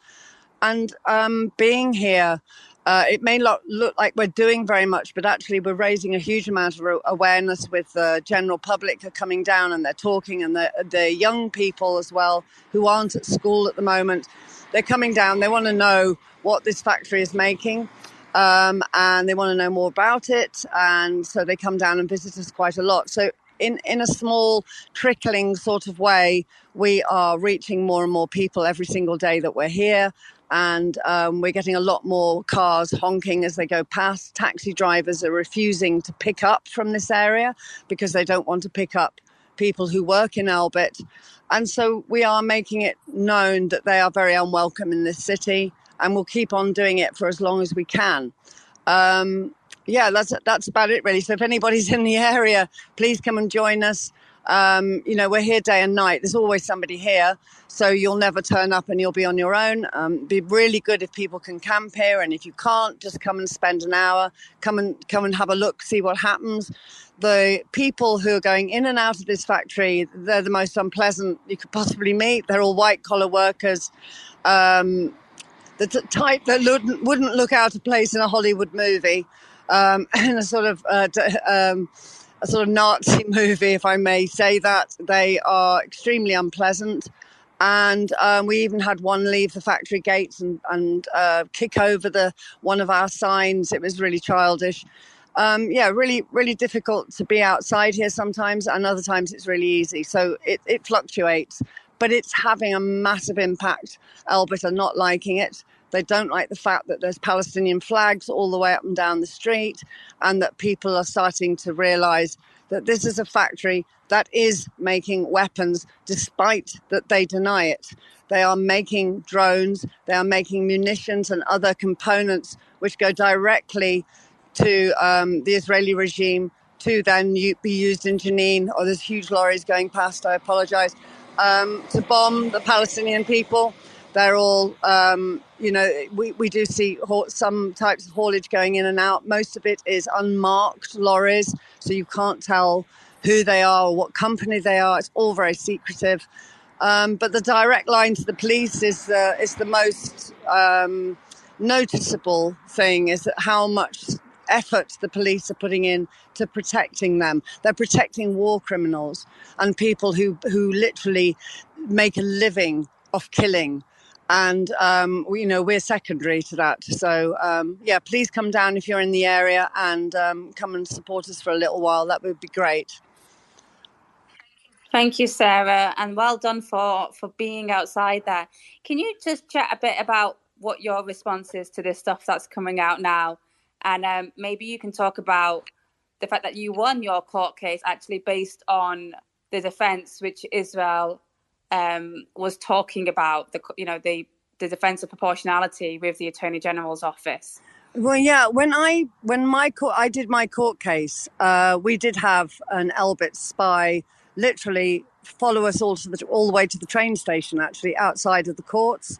And um, being here, uh, it may not look like we're doing very much, but actually we're raising a huge amount of awareness with the general public are coming down and they're talking, and the, the young people as well who aren't at school at the moment, they're coming down. They want to know what this factory is making. Um, and they want to know more about it, and so they come down and visit us quite a lot. So in, in a small trickling sort of way, we are reaching more and more people every single day that we're here and um, we're getting a lot more cars honking as they go past. Taxi drivers are refusing to pick up from this area because they don't want to pick up people who work in Elbit. And so we are making it known that they are very unwelcome in this city and we'll keep on doing it for as long as we can. Um, yeah, that's that's about it really. So if anybody's in the area, please come and join us. Um, you know, we're here day and night. There's always somebody here, so you'll never turn up and you'll be on your own. Um, be really good if people can camp here, and if you can't, just come and spend an hour. Come and come and have a look, see what happens. The people who are going in and out of this factory, they're the most unpleasant you could possibly meet. They're all white collar workers. Um, the t- type that wouldn't look out of place in a Hollywood movie, um, and a sort of uh, um, a sort of Nazi movie, if I may say that. They are extremely unpleasant. And um, we even had one leave the factory gates and, and uh, kick over the one of our signs. It was really childish. Um, yeah, really, really difficult to be outside here sometimes, and other times it's really easy. So it, it fluctuates, but it's having a massive impact. Elbit are not liking it. They don't like the fact that there's Palestinian flags all the way up and down the street, and that people are starting to realize that this is a factory that is making weapons despite that they deny it. They are making drones, they are making munitions and other components which go directly to um, the Israeli regime to then be used in Jenin, or there's huge lorries going past, I apologize, um, to bomb the Palestinian people. They're all, um, you know, we, we do see some types of haulage going in and out. Most of it is unmarked lorries, so you can't tell who they are or what company they are. It's all very secretive. Um, but the direct line to the police is the, is the most um, noticeable thing, is how much effort the police are putting in to protecting them. They're protecting war criminals and people who, who literally make a living off killing and um, we, you know we're secondary to that. So um, yeah, please come down if you're in the area and um, come and support us for a little while. That would be great. Thank you, Sarah, and well done for for being outside there. Can you just chat a bit about what your response is to this stuff that's coming out now, and um, maybe you can talk about the fact that you won your court case actually based on the defense which Israel um, was talking about the you know the the defence of proportionality with the Attorney General's office. Well, yeah. When I when my court, I did my court case. Uh, we did have an Elbit spy literally follow us all to the all the way to the train station, actually outside of the courts.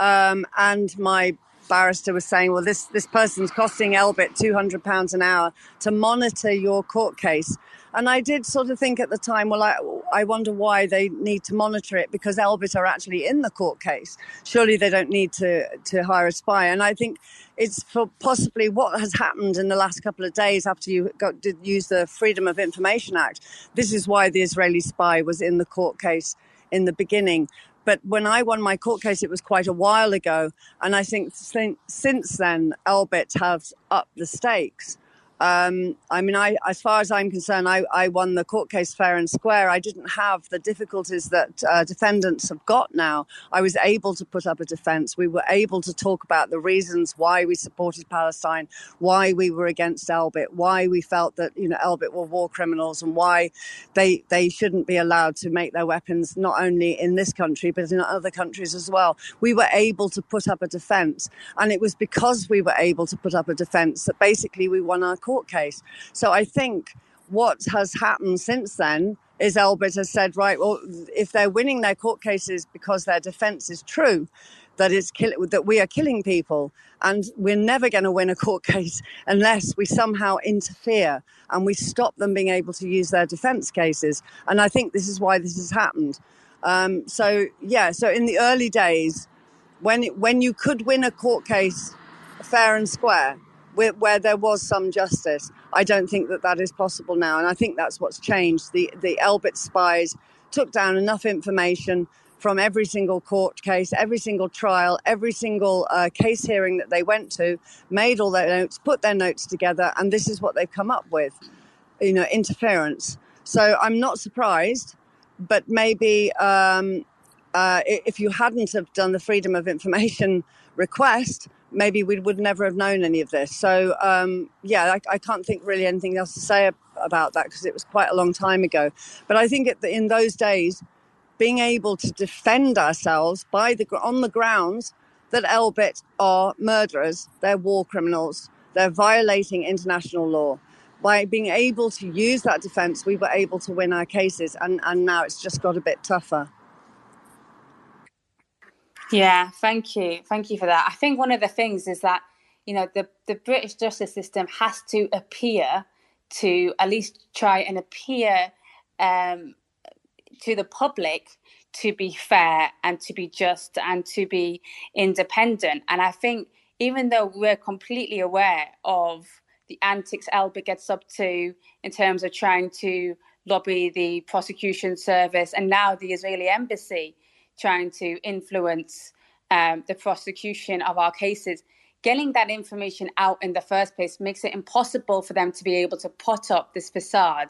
Um, and my barrister was saying, "Well, this this person's costing Elbit two hundred pounds an hour to monitor your court case." And I did sort of think at the time, well, I, I wonder why they need to monitor it because Elbit are actually in the court case. Surely they don't need to, to hire a spy. And I think it's for possibly what has happened in the last couple of days after you got to use the Freedom of Information Act. This is why the Israeli spy was in the court case in the beginning. But when I won my court case, it was quite a while ago. And I think since then, Elbit has upped the stakes. Um, I mean, I, as far as I'm concerned, I, I, won the court case fair and square. I didn't have the difficulties that uh, defendants have got now. I was able to put up a defense. We were able to talk about the reasons why we supported Palestine, why we were against Elbit, why we felt that you know Elbit were war criminals, and why they they shouldn't be allowed to make their weapons not only in this country but in other countries as well. We were able to put up a defense, and it was because we were able to put up a defense that basically we won our court case. So I think what has happened since then is Elbit has said, right, well, if they're winning their court cases because their defense is true, that it's kill- that we are killing people, and we're never going to win a court case unless we somehow interfere and we stop them being able to use their defense cases. And I think this is why this has happened. Um, so yeah, so in the early days, when when you could win a court case fair and square, where, where there was some justice, I don't think that that is possible now, and I think that's what's changed. The the Elbit spies took down enough information from every single court case, every single trial, every single uh, case hearing that they went to, made all their notes, put their notes together, and this is what they've come up with, you know, interference. So I'm not surprised, but maybe um, uh, if you hadn't have done the freedom of information request, maybe we would never have known any of this. So um, yeah, I, I, can't think really anything else to say about that because it was quite a long time ago. But I think in those days being able to defend ourselves by the on the grounds that Elbit are murderers, they're war criminals, they're violating international law. By being able to use that defense, we were able to win our cases, and, and now it's just got a bit tougher. Yeah, thank you. Thank you for that. I think one of the things is that, you know, the, the British justice system has to appear to at least try and appear um, to the public to be fair and to be just and to be independent. And I think even though we're completely aware of the antics Elbit gets up to in terms of trying to lobby the prosecution service and now the Israeli embassy trying to influence um, the prosecution of our cases, getting that information out in the first place makes it impossible for them to be able to put up this facade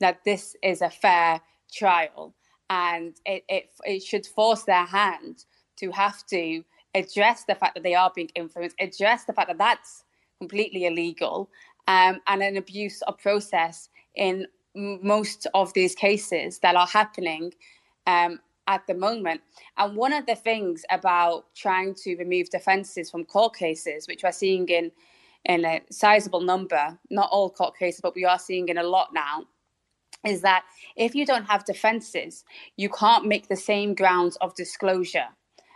that this is a fair trial, and it, it, it should force their hand to have to address the fact that they are being influenced, address the fact that that's completely illegal, um, and an abuse of process in most of these cases that are happening um, at the moment. And one of the things about trying to remove defences from court cases, which we're seeing in in a sizable number, not all court cases, but we are seeing in a lot now, is that if you don't have defenses, you can't make the same grounds of disclosure.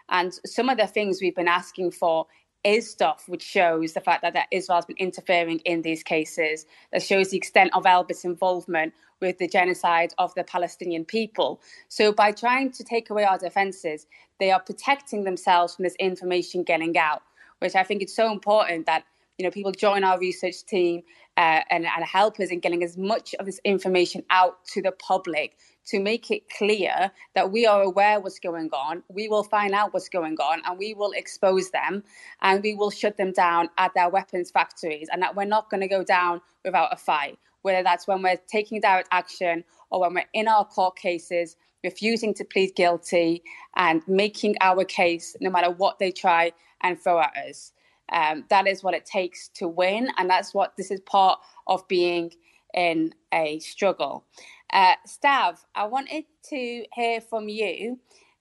And some of the things we've been asking for is stuff which shows the fact that, that Israel's been interfering in these cases, that shows the extent of Elbit's involvement with the genocide of the Palestinian people. So by trying to take away our defenses, they are protecting themselves from this information getting out, which I think it's so important that you know people join our research team uh, and, and help us in getting as much of this information out to the public to make it clear that we are aware what's going on. We will find out what's going on and we will expose them and we will shut them down at their weapons factories and that we're not going to go down without a fight, whether that's when we're taking direct action or when we're in our court cases, refusing to plead guilty and making our case no matter what they try and throw at us. Um, that is what it takes to win, and that's what this is part of being in a struggle. Uh, Stav, I wanted to hear from you.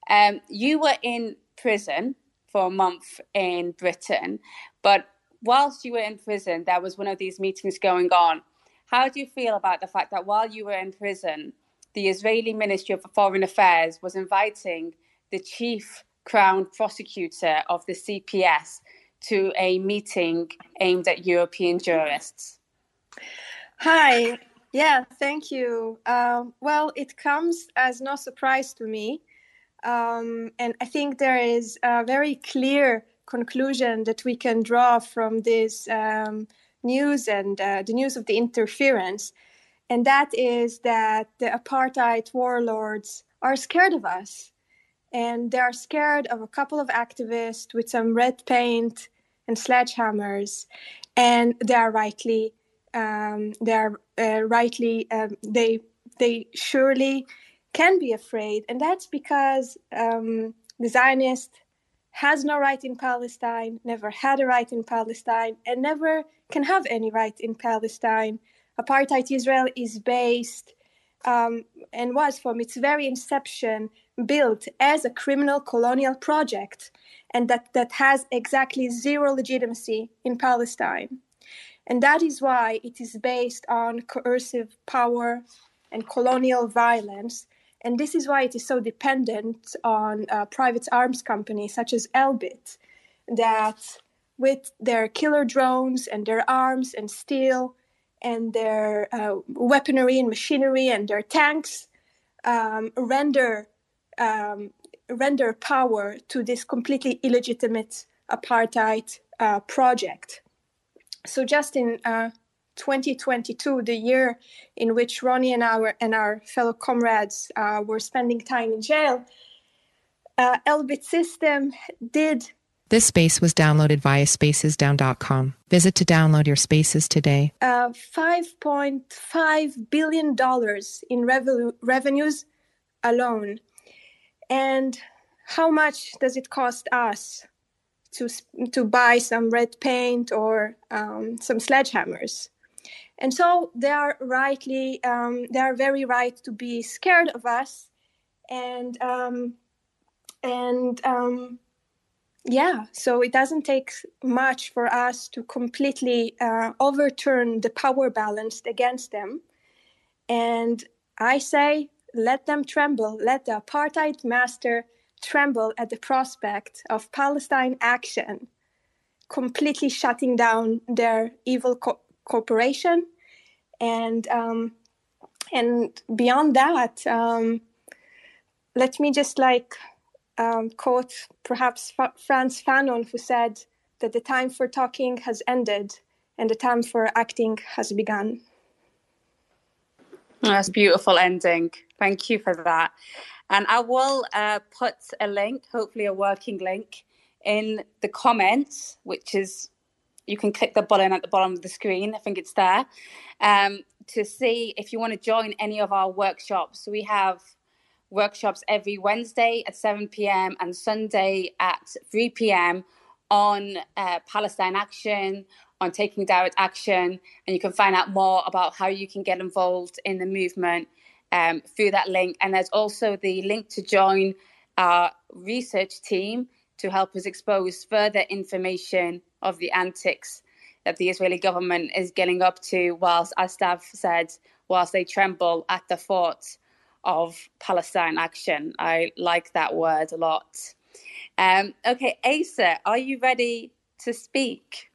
Um, you were in prison for a month in Britain, but whilst you were in prison, there was one of these meetings going on. How do you feel about the fact that while you were in prison, the Israeli Ministry of Foreign Affairs was inviting the chief crown prosecutor of the CPS to a meeting aimed at European jurists? Hi, yeah, thank you. Uh, well, it comes as no surprise to me. Um, and I think there is a very clear conclusion that we can draw from this um, news and uh, the news of the interference. And that is that the apartheid warlords are scared of us. And they are scared of a couple of activists with some red paint and sledgehammers. And they are rightly um, they are uh, rightly um, they they surely can be afraid, and that's because um, the Zionist has no right in Palestine, never had a right in Palestine, and never can have any right in Palestine. Apartheid Israel is based um, and was from its very inception built as a criminal colonial project, and that, that has exactly zero legitimacy in Palestine. And that is why it is based on coercive power and colonial violence. And this is why it is so dependent on uh, private arms companies such as Elbit, that with their killer drones and their arms and steel and their uh, weaponry and machinery and their tanks, um, render um, render power to this completely illegitimate apartheid uh, project. So just in uh, 2022, the year in which Ronnie and our and our fellow comrades uh, were spending time in jail, uh, Elbit System did. This space was downloaded via spacesdown.com. Visit to download your spaces today. Uh, $5.5 billion in revenue, revenues alone. And how much does it cost us to, to buy some red paint or um, some sledgehammers? And so they are rightly, um, they are very right to be scared of us. And, um, and, um, yeah, so it doesn't take much for us to completely uh, overturn the power balance against them. And I say, let them tremble, let the apartheid master tremble at the prospect of Palestine action, completely shutting down their evil co- corporation. And, um, and beyond that, um, let me just like um, quote perhaps F- Frantz Fanon, who said that the time for talking has ended and the time for acting has begun. That's a beautiful ending. Thank you for that. And I will uh, put a link, hopefully a working link, in the comments, which is you can click the button at the bottom of the screen. I think it's there um, to see if you want to join any of our workshops. We have workshops every Wednesday at 7 p.m. and Sunday at 3 p.m. on uh, Palestine Action, on taking direct action. And you can find out more about how you can get involved in the movement um, through that link. And there's also the link to join our research team to help us expose further information of the antics that the Israeli government is getting up to, whilst, as Stav said, whilst they tremble at the thought of Palestine action. I like that word a lot. Um, okay, Asa, are you ready to speak?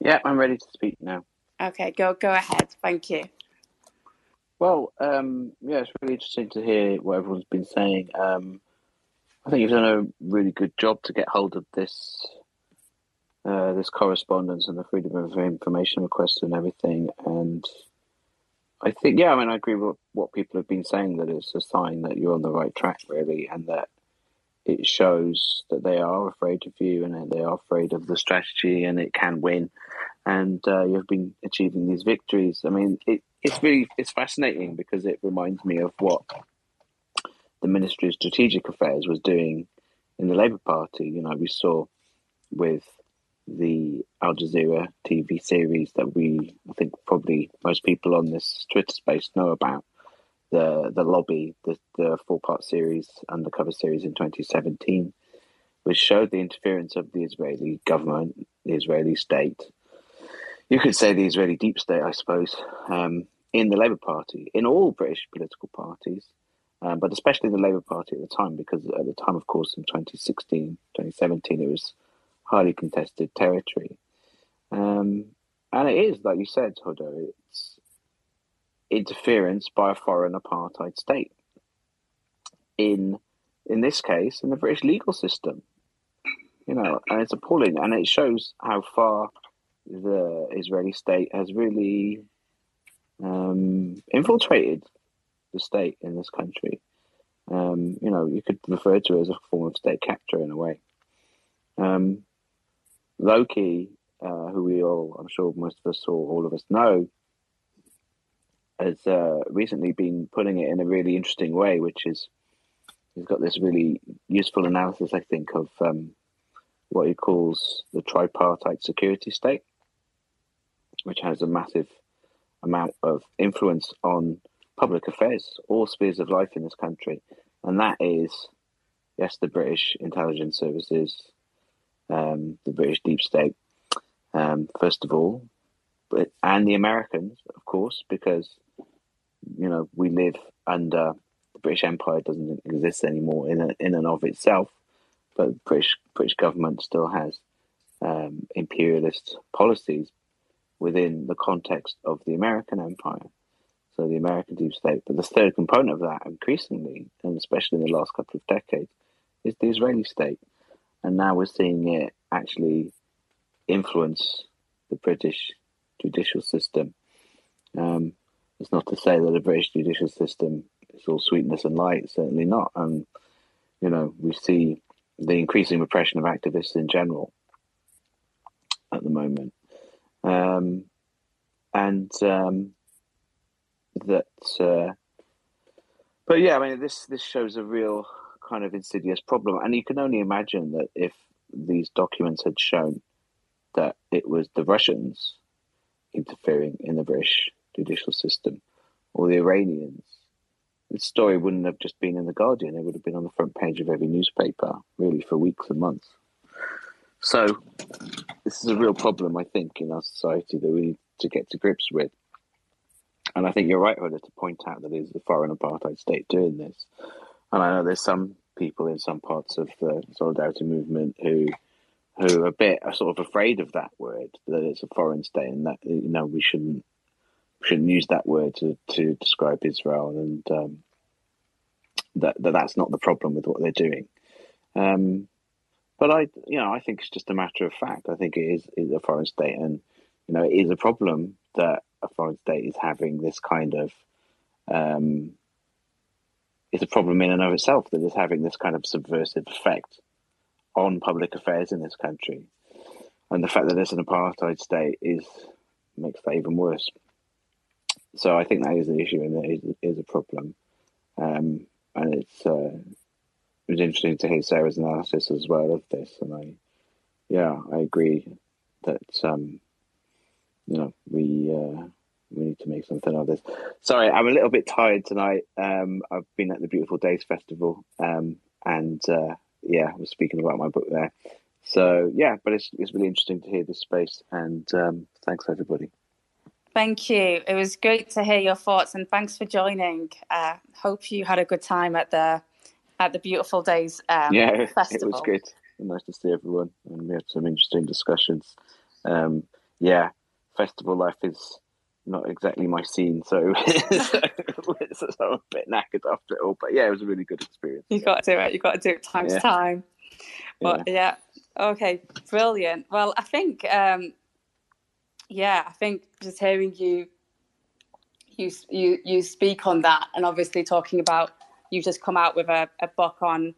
Yeah, I'm ready to speak now. Okay, go go ahead. Thank you. Well, um, yeah, it's really interesting to hear what everyone's been saying. Um, I think you've done a really good job to get hold of this uh, this correspondence and the freedom of information request and everything. And I think, yeah, I mean, I agree with what people have been saying that it's a sign that you're on the right track, really, and that it shows that they are afraid of you and they are afraid of the strategy and it can win. And uh, you've been achieving these victories. I mean, it, it's really it's fascinating because it reminds me of what the Ministry of Strategic Affairs was doing in the Labour Party. You know, we saw with the Al Jazeera TV series that we, I think, probably most people on this Twitter space know about. The the lobby, the the four part series, undercover series in 2017, which showed the interference of the Israeli government, the Israeli state. You could say the Israeli deep state, I suppose, um, in the Labour Party, in all British political parties, um, but especially the Labour Party at the time, because at the time, of course, in 2016, 2017, it was highly contested territory. Um, and it is, like you said, Huda, it's interference by a foreign apartheid state. In in this case, in the British legal system, you know, and it's appalling, and it shows how far the Israeli state has really um, infiltrated the state in this country. Um, you know, you could refer to it as a form of state capture in a way. Um, Lowkey, uh, who we all, I'm sure most of us or all of us know, has uh, recently been putting it in a really interesting way, which is he's got this really useful analysis, I think, of um, what he calls the tripartite security state, which has a massive amount of influence on public affairs, all spheres of life in this country. And that is, yes, the British intelligence services, um, the British deep state, um, first of all, but and the Americans, of course, because you know, we live under the British Empire doesn't exist anymore in a, in and of itself, but British British government still has um, imperialist policies within the context of the American Empire. So the American deep state. But the third component of that, increasingly, and especially in the last couple of decades, is the Israeli state. And now we're seeing it actually influence the British judicial system. Um, it's not to say that the British judicial system is all sweetness and light, certainly not. And, you know, we see the increasing repression of activists in general at the moment. Um, and um, that, uh, but yeah, I mean, this, this shows a real kind of insidious problem. And you can only imagine that if these documents had shown that it was the Russians interfering in the British judicial system or the Iranians, the story wouldn't have just been in the Guardian. It would have been on the front page of every newspaper, really, for weeks and months. So, this is a real problem, I think, in our society that we need to get to grips with. And I think you're right, Huda, to point out that it is the foreign apartheid state doing this. And I know there's some people in some parts of the solidarity movement who who are a bit are sort of afraid of that word that it's a foreign state and that you know we shouldn't shouldn't use that word to, to describe Israel and um, that, that that's not the problem with what they're doing. Um, but I you know I think it's just a matter of fact. I think it is, is a foreign state and you know it is a problem that a foreign state is having this kind of um, it's a problem in and of itself that is having this kind of subversive effect on public affairs in this country. And the fact that it's an apartheid state is makes that even worse. So I think that is the issue and it is, is a problem. Um, and it's uh, it was interesting to hear Sarah's analysis as well of this. And I, yeah, I agree that um, you know we uh, we need to make something of this. Sorry, I'm a little bit tired tonight. Um, I've been at the Beautiful Days Festival, um, and uh, yeah, I was speaking about my book there. So yeah, but it's it's really interesting to hear this space, and um, thanks everybody. Thank you. It was great to hear your thoughts, and thanks for joining. Uh, hope you had a good time at the at the Beautiful Days um, yeah, festival. it was good. Nice to see everyone, and we had some interesting discussions. Um, yeah, festival life is not exactly my scene, so, so, I'm a bit knackered after it all. But yeah, it was a really good experience. You got to do it. You got to do it time Yeah. to time. But yeah. okay, brilliant. Well, I think um, yeah, I think just hearing you you you you speak on that, and obviously talking about you've just come out with a, a book on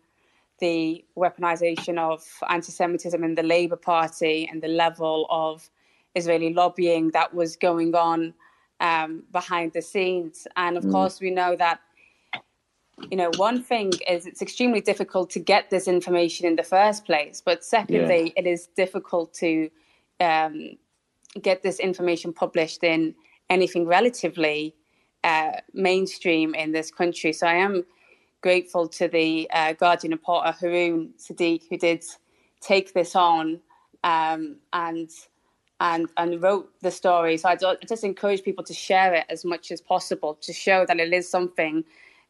the weaponization of anti-Semitism in the Labour Party and the level of Israeli lobbying that was going on um, behind the scenes. And of Mm. course, we know that you know one thing is it's extremely difficult to get this information in the first place, but secondly, it is difficult to um, get this information published in anything relatively uh, mainstream in this country. So I am grateful to the uh, Guardian reporter Haroon Siddique who did take this on um, and and and wrote the story. So I do- I just encourage people to share it as much as possible to show that it is something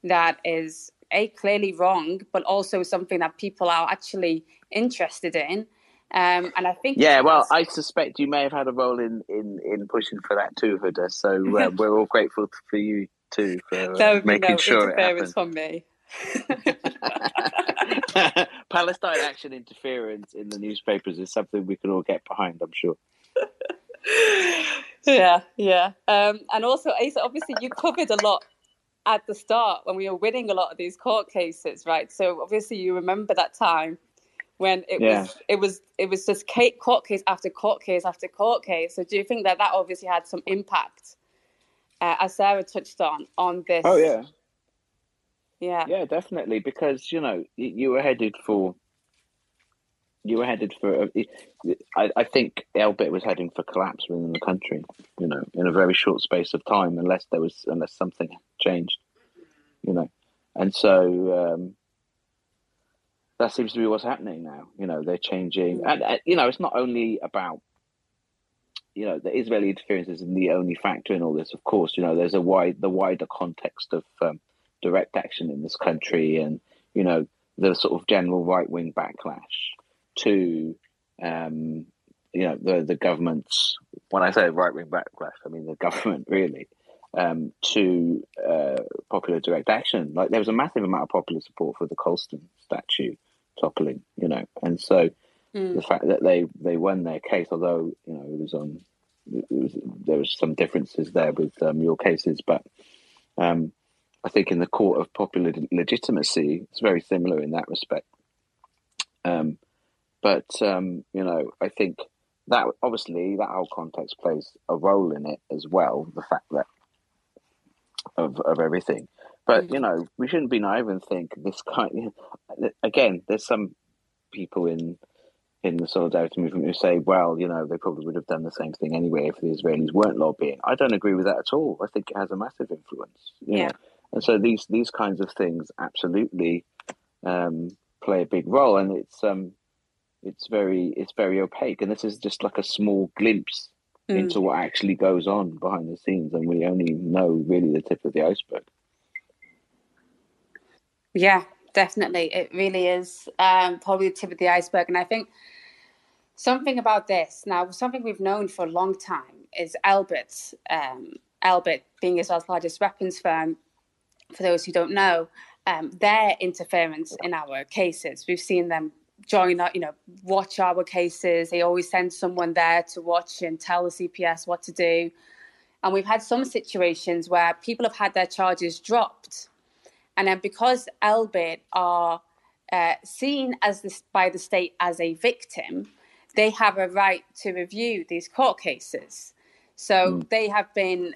that is a clearly wrong, but also something that people are actually interested in. Um, and I think Yeah, well, I suspect you may have had a role in, in, in pushing for that too, Huda. So uh, we're all grateful for you too for uh, there would be making no sure it happened. from me. Palestine action interference in the newspapers is something we can all get behind, I'm sure. yeah, yeah. Um, and also, Asa, obviously, you covered a lot at the start when we were winning a lot of these court cases, right? So obviously, you remember that time when it Yeah. was it was it was just court case after court case after court case. So do you think that that obviously had some impact, uh, as Sarah touched on, on this? Oh, yeah. Yeah, Yeah, definitely, because you know you, were headed for you were headed for. I, I think Elbit was heading for collapse within the country. You know, in a very short space of time, unless there was unless something changed. You know, and so um, that seems to be what's happening now. You know, they're changing, and uh, you know, it's not only about you know, the Israeli interference isn't the only factor in all this. Of course, you know, there's a wide the wider context of um, direct action in this country, and you know, the sort of general right wing backlash to um, you know the the government's when I say right wing backlash, I mean the government really um, to uh, popular direct action. Like there was a massive amount of popular support for the Colston statue toppling, you know, and so Mm. the fact that they they won their case, although you know it was on it was, there was some differences there with um, your cases, but um, I think in the court of popular legitimacy, it's very similar in that respect. Um, but um, you know, I think that obviously that whole context plays a role in it as well. The fact that of of everything, but you know, we shouldn't be naive and think this kind. Again, there's some people in in the solidarity movement who say, well, you know, they probably would have done the same thing anyway if the Israelis weren't lobbying. I don't agree with that at all. I think it has a massive influence. you Yeah. know. And so these these kinds of things absolutely um, play a big role, and it's um, it's very it's very opaque. And this is just like a small glimpse Mm. into what actually goes on behind the scenes, and we only know really the tip of the iceberg. Yeah, definitely. It really is um, probably the tip of the iceberg. And I think something about this now, something we've known for a long time is Elbit. Um, Elbit being Israel's largest weapons firm, for those who don't know, um, their interference in our cases. We've seen them join, our, you know, watch our cases. They always send someone there to watch and tell the CPS what to do. And we've had some situations where people have had their charges dropped and then because Elbit are uh, seen as this by the state as a victim, they have a right to review these court cases. So they have been,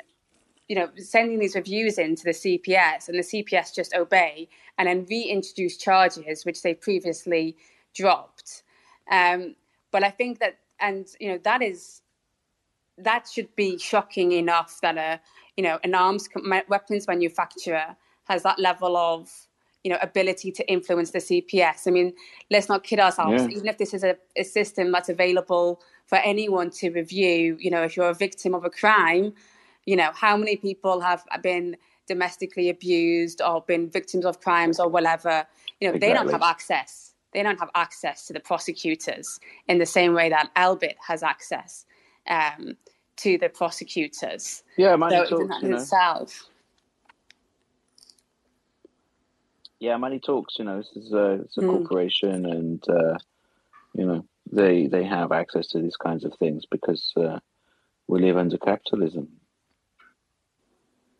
you know, sending these reviews in to the CPS, and the CPS just obey and then reintroduce charges which they previously dropped. Um, but I think that, and you know, that is that should be shocking enough that a you know an arms weapons manufacturer has that level of you know ability to influence the CPS. I mean, let's not kid ourselves. Yeah. Even if this is a, a system that's available for anyone to review, you know, if you're a victim of a crime, you know, how many people have been domestically abused or been victims of crimes or whatever, you know, they don't have access. They don't have access to the prosecutors in the same way that Elbit has access um, to the prosecutors. Yeah, money so talks, that you in know. itself. Yeah, money talks. You know, this is a, it's a Mm. corporation, and uh, you know they they have access to these kinds of things because uh, we live under capitalism.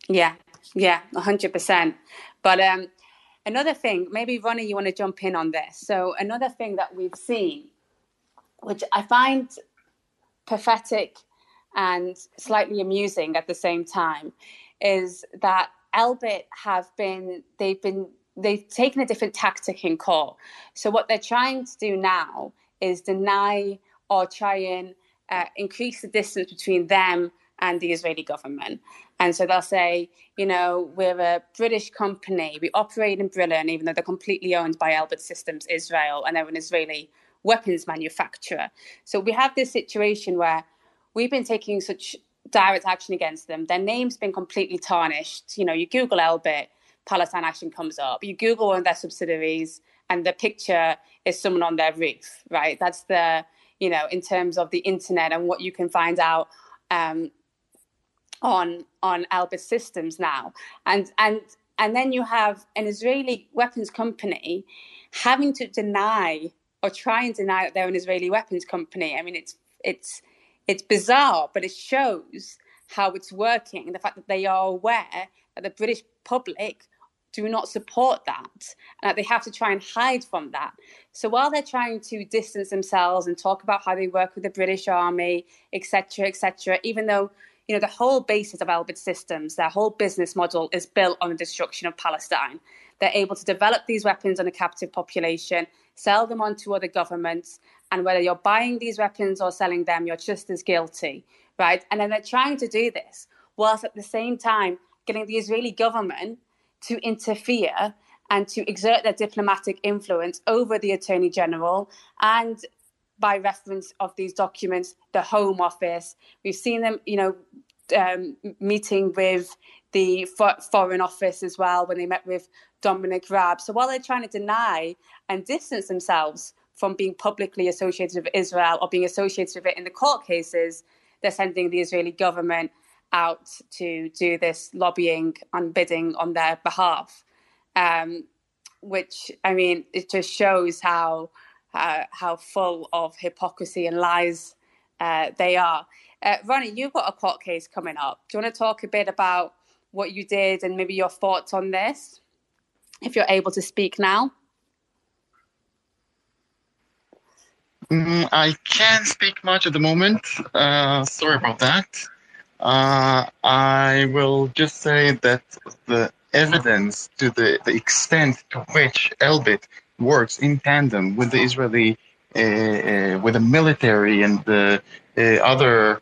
Yeah, yeah, hundred percent. But um, another thing, maybe Ronnie, you want to jump in on this. So another thing that we've seen, which I find pathetic and slightly amusing at the same time, is that Elbit have been they've been they've taken a different tactic in court. So what they're trying to do now is deny or try and uh, increase the distance between them and the Israeli government. And so they'll say, you know, we're a British company. We operate in Britain, even though they're completely owned by Elbit Systems Israel, and they're an Israeli weapons manufacturer. So we have this situation where we've been taking such direct action against them. Their name's been completely tarnished. You know, you Google Elbit, Palestine Action comes up. You Google one of their subsidiaries, and the picture is someone on their roof, right? That's the, you know, in terms of the internet and what you can find out um, on on Elbit systems now, and and and then you have an Israeli weapons company having to deny or try and deny that they're an Israeli weapons company. I mean, it's it's it's bizarre, but it shows how it's working. The fact that they are aware that the British public do not support that and that they have to try and hide from that. So while they're trying to distance themselves and talk about how they work with the British Army, etc., etc., even though you know the whole basis of Elbit Systems, their whole business model is built on the destruction of Palestine. They're able to develop these weapons on a captive population, sell them on to other governments, and whether you're buying these weapons or selling them, you're just as guilty, right? And then they're trying to do this whilst at the same time getting the Israeli government to interfere and to exert their diplomatic influence over the Attorney General and by reference of these documents the Home Office. We've seen them, you know, um, meeting with the for- Foreign Office as well when they met with Dominic Raab. So while they're trying to deny and distance themselves from being publicly associated with Israel or being associated with it in the court cases, they're sending the Israeli government out to do this lobbying and bidding on their behalf. Um, which I mean, it just shows how uh, how full of hypocrisy and lies uh, they are. Uh, Ronnie, you've got a court case coming up. Do you want to talk a bit about what you did and maybe your thoughts on this, if you're able to speak now? Mm, I can't speak much at the moment. Uh, sorry about that. Uh, I will just say that the evidence to the, the extent to which Elbit works in tandem with the Israeli, uh, uh, with the military and the uh, other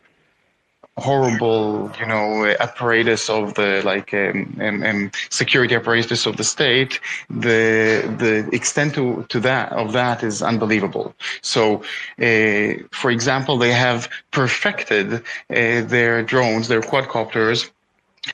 horrible, you know, apparatus of the like um, um, um, security apparatus of the state, the the extent to, to that of that is unbelievable. So, uh, for example, they have perfected uh, their drones, their quadcopters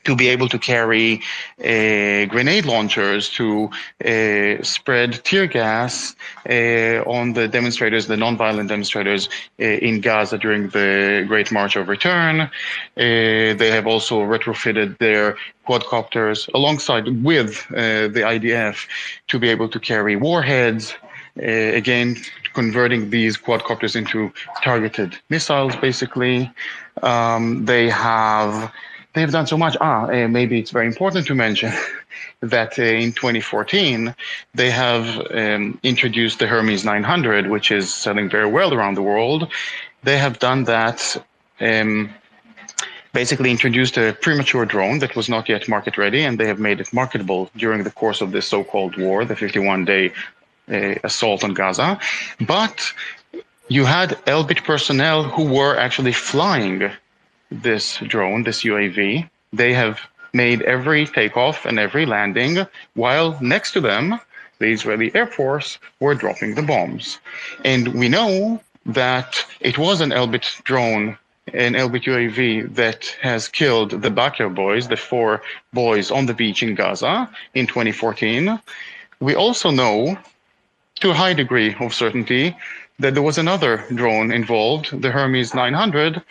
to be able to carry uh, grenade launchers to uh, spread tear gas uh, on the demonstrators, the nonviolent demonstrators uh, in Gaza during the Great March of Return. Uh, they have also retrofitted their quadcopters alongside with uh, the IDF to be able to carry warheads. again, converting these quadcopters into targeted missiles, basically. Um, they have they've done so much. Ah, uh, maybe it's very important to mention that uh, in 2014 they have um, introduced the Hermes 900, which is selling very well around the world. They have done that. Um, basically introduced a premature drone that was not yet market ready, and they have made it marketable during the course of this so-called war, the 51-day uh, assault on Gaza. But you had Elbit personnel who were actually flying this drone, this UAV. They have made every takeoff and every landing, while next to them, the Israeli Air Force were dropping the bombs. And we know that it was an Elbit drone, an Elbit UAV that has killed the Bakr boys, the four boys on the beach in Gaza in 2014. We also know, to a high degree of certainty, that there was another drone involved, the Hermes 900,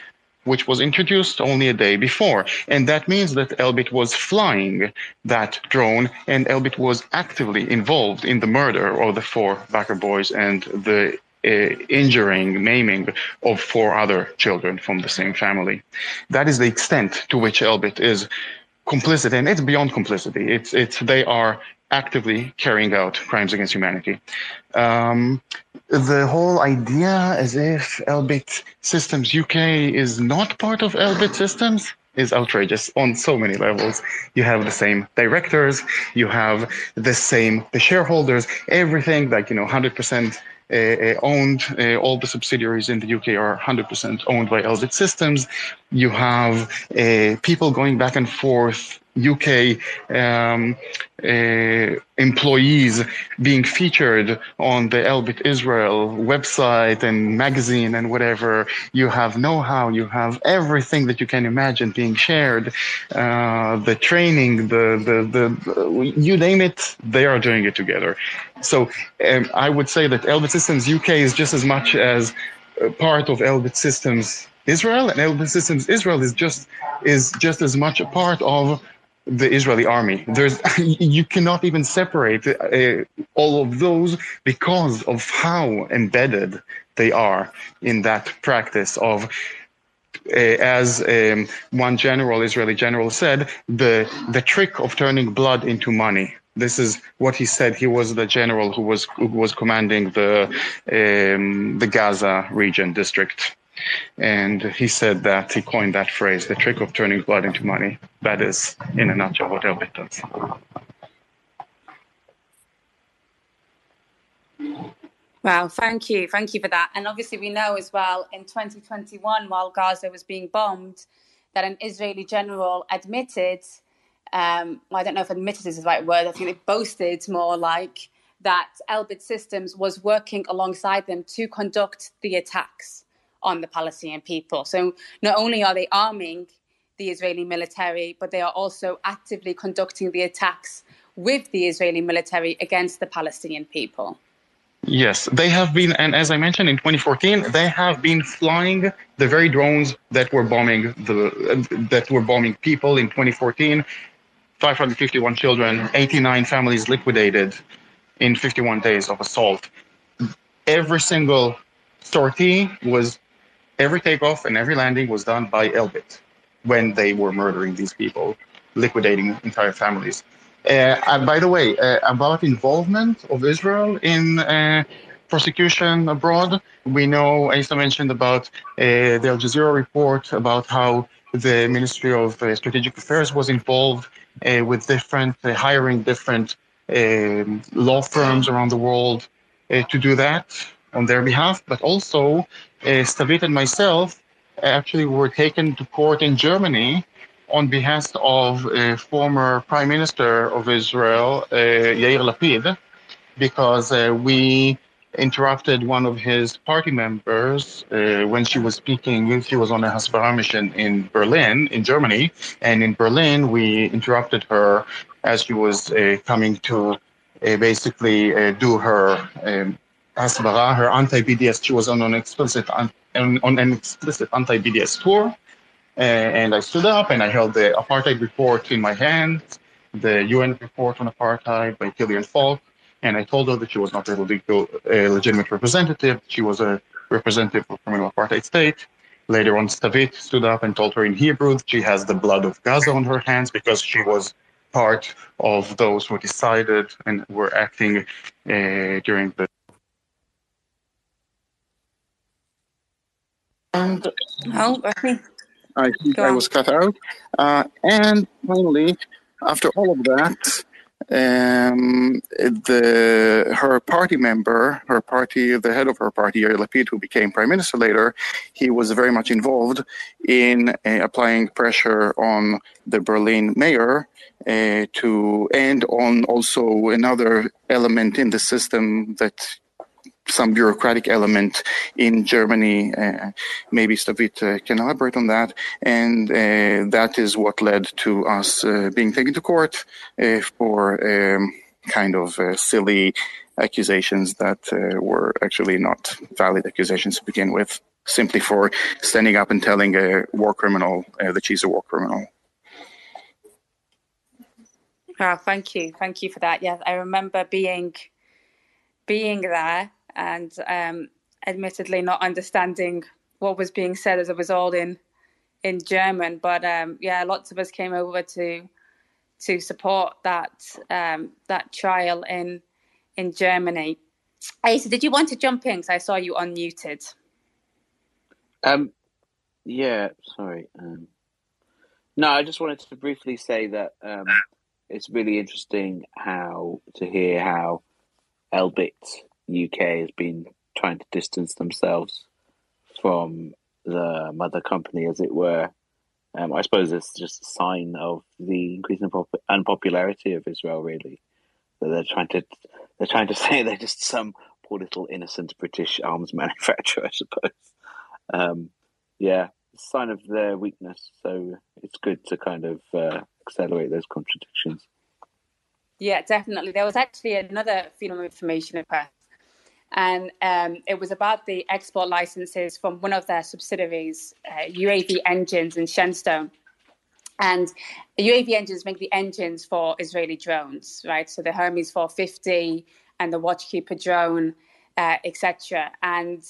which was introduced only a day before. And that means that Elbit was flying that drone and Elbit was actively involved in the murder of the four Bakr boys and the uh, injuring, maiming of four other children from the same family. That is the extent to which Elbit is complicit, and it's beyond complicity. It's it's they are actively carrying out crimes against humanity. Um, the whole idea as if Elbit Systems UK is not part of Elbit Systems is outrageous on so many levels. You have the same directors, you have the same the shareholders, everything like you know 100% uh, uh, owned. Uh, all the subsidiaries in the UK are 100% owned by Elbit Systems. You have uh, people going back and forth UK um, uh, employees being featured on the Elbit Israel website and magazine and whatever. You have know-how, you have everything that you can imagine being shared. Uh, the training, the, the the you name it, they are doing it together. So um, I would say that Elbit Systems UK is just as much as part of Elbit Systems Israel, and Elbit Systems Israel is just is just as much a part of the Israeli army. There's you cannot even separate uh, all of those because of how embedded they are in that practice of. Uh, as um, one general, Israeli general, said, the the trick of turning blood into money. This is what he said. He was the general who was who was commanding the um, the Gaza region district and he said that he coined that phrase, the trick of turning blood into money. That is, in a nutshell, what Elbit does. Wow, thank you. Thank you for that. And obviously, we know as well in 2021, while Gaza was being bombed, that an Israeli general admitted, um, well, I don't know if admitted is the right word, I think they boasted more like that Elbit Systems was working alongside them to conduct the attacks on the Palestinian people. So not only are they arming the Israeli military, but they are also actively conducting the attacks with the Israeli military against the Palestinian people. Yes, they have been, and as I mentioned in 2014, they have been flying the very drones that were bombing the that were bombing people in 2014. 551 children, 89 families liquidated in 51 days of assault. Every single sortie was, every takeoff and every landing was done by Elbit when they were murdering these people, liquidating entire families. Uh, and by the way, uh, about involvement of Israel in uh, prosecution abroad, we know, Asa mentioned about uh, the Al Jazeera report about how the Ministry of uh, Strategic Affairs was involved uh, with different, hiring different um, law firms around the world to do that on their behalf, but also Stavit and myself actually were taken to court in Germany on behalf of a former Prime Minister of Israel, uh, Yair Lapid, because uh, we interrupted one of his party members uh, when she was speaking. She was on a Hasbara mission in Berlin, in Germany, and in Berlin we interrupted her as she was uh, coming to uh, basically uh, do her um, Hasbara, her anti-BDS. She was on an explicit on, on an explicit anti-BDS tour and I stood up and I held the apartheid report in my hand, the UN report on apartheid by Kilian Falk, and I told her that she was not a, legal, a legitimate representative. She was a representative of criminal apartheid state. Later on, Stavit stood up and told her in Hebrew that she has the blood of Gaza on her hands because she was part of those who decided and were acting uh, during the. And oh, I think I was cut out. Uh, and finally, after all of that, um, the her party member, her party, the head of her party, Yair Lapid, who became prime minister later, he was very much involved in uh, applying pressure on the Berlin mayor uh, to, and on also another element in the system that some bureaucratic element in Germany. Uh, maybe Stavit uh, can elaborate on that. And uh, that is what led to us uh, being taken to court uh, for um, kind of uh, silly accusations that were actually not valid accusations to begin with, simply for standing up and telling a war criminal that she's a war criminal. Oh, thank you, thank you for that. Yes, I remember being being there and um, admittedly not understanding what was being said as it was all in in German. But um, yeah, lots of us came over to to support that um, that trial in in Germany. Asa, did you want to jump in? Because I saw you unmuted. Um, yeah, sorry. Um, no, I just wanted to briefly say that um, it's really interesting how to hear how Elbit UK has been trying to distance themselves from the mother company, as it were. Um, I suppose it's just a sign of the increasing unpopularity of Israel. Really, that they're trying to they're trying to say they're just some poor little innocent British arms manufacturer. I suppose. Um, yeah, sign of their weakness. So it's good to kind of uh, accelerate those contradictions. Yeah, definitely. There was actually another freedom of information request and um, it was about the export licenses from one of their subsidiaries, uh, UAV Engines in Shenstone. And UAV Engines make the engines for Israeli drones, right? So the Hermes 450 and the Watchkeeper drone, uh, etc. And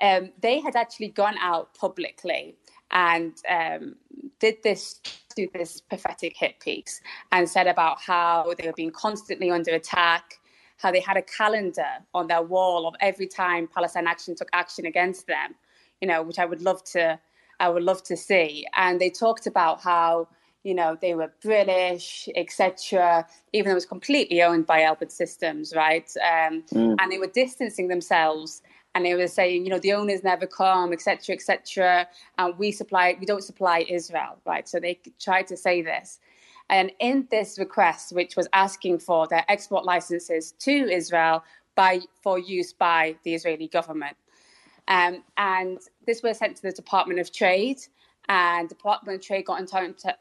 um, they had actually gone out publicly and um, did this do this pathetic hit piece and said about how they were being constantly under attack how they had a calendar on their wall of every time Palestine Action took action against them, you know, which I would love to, I would love to see. And they talked about how, you know, they were British, etc., even though it was completely owned by Elbit Systems, right? Um, mm. And they were distancing themselves and they were saying, you know, the owners never come, etc., etc., and we supply, we don't supply Israel, right? So they tried to say this, And in this request, which was asking for their export licenses to Israel by for use by the Israeli government, um, and this was sent to the Department of Trade, and the Department of Trade got in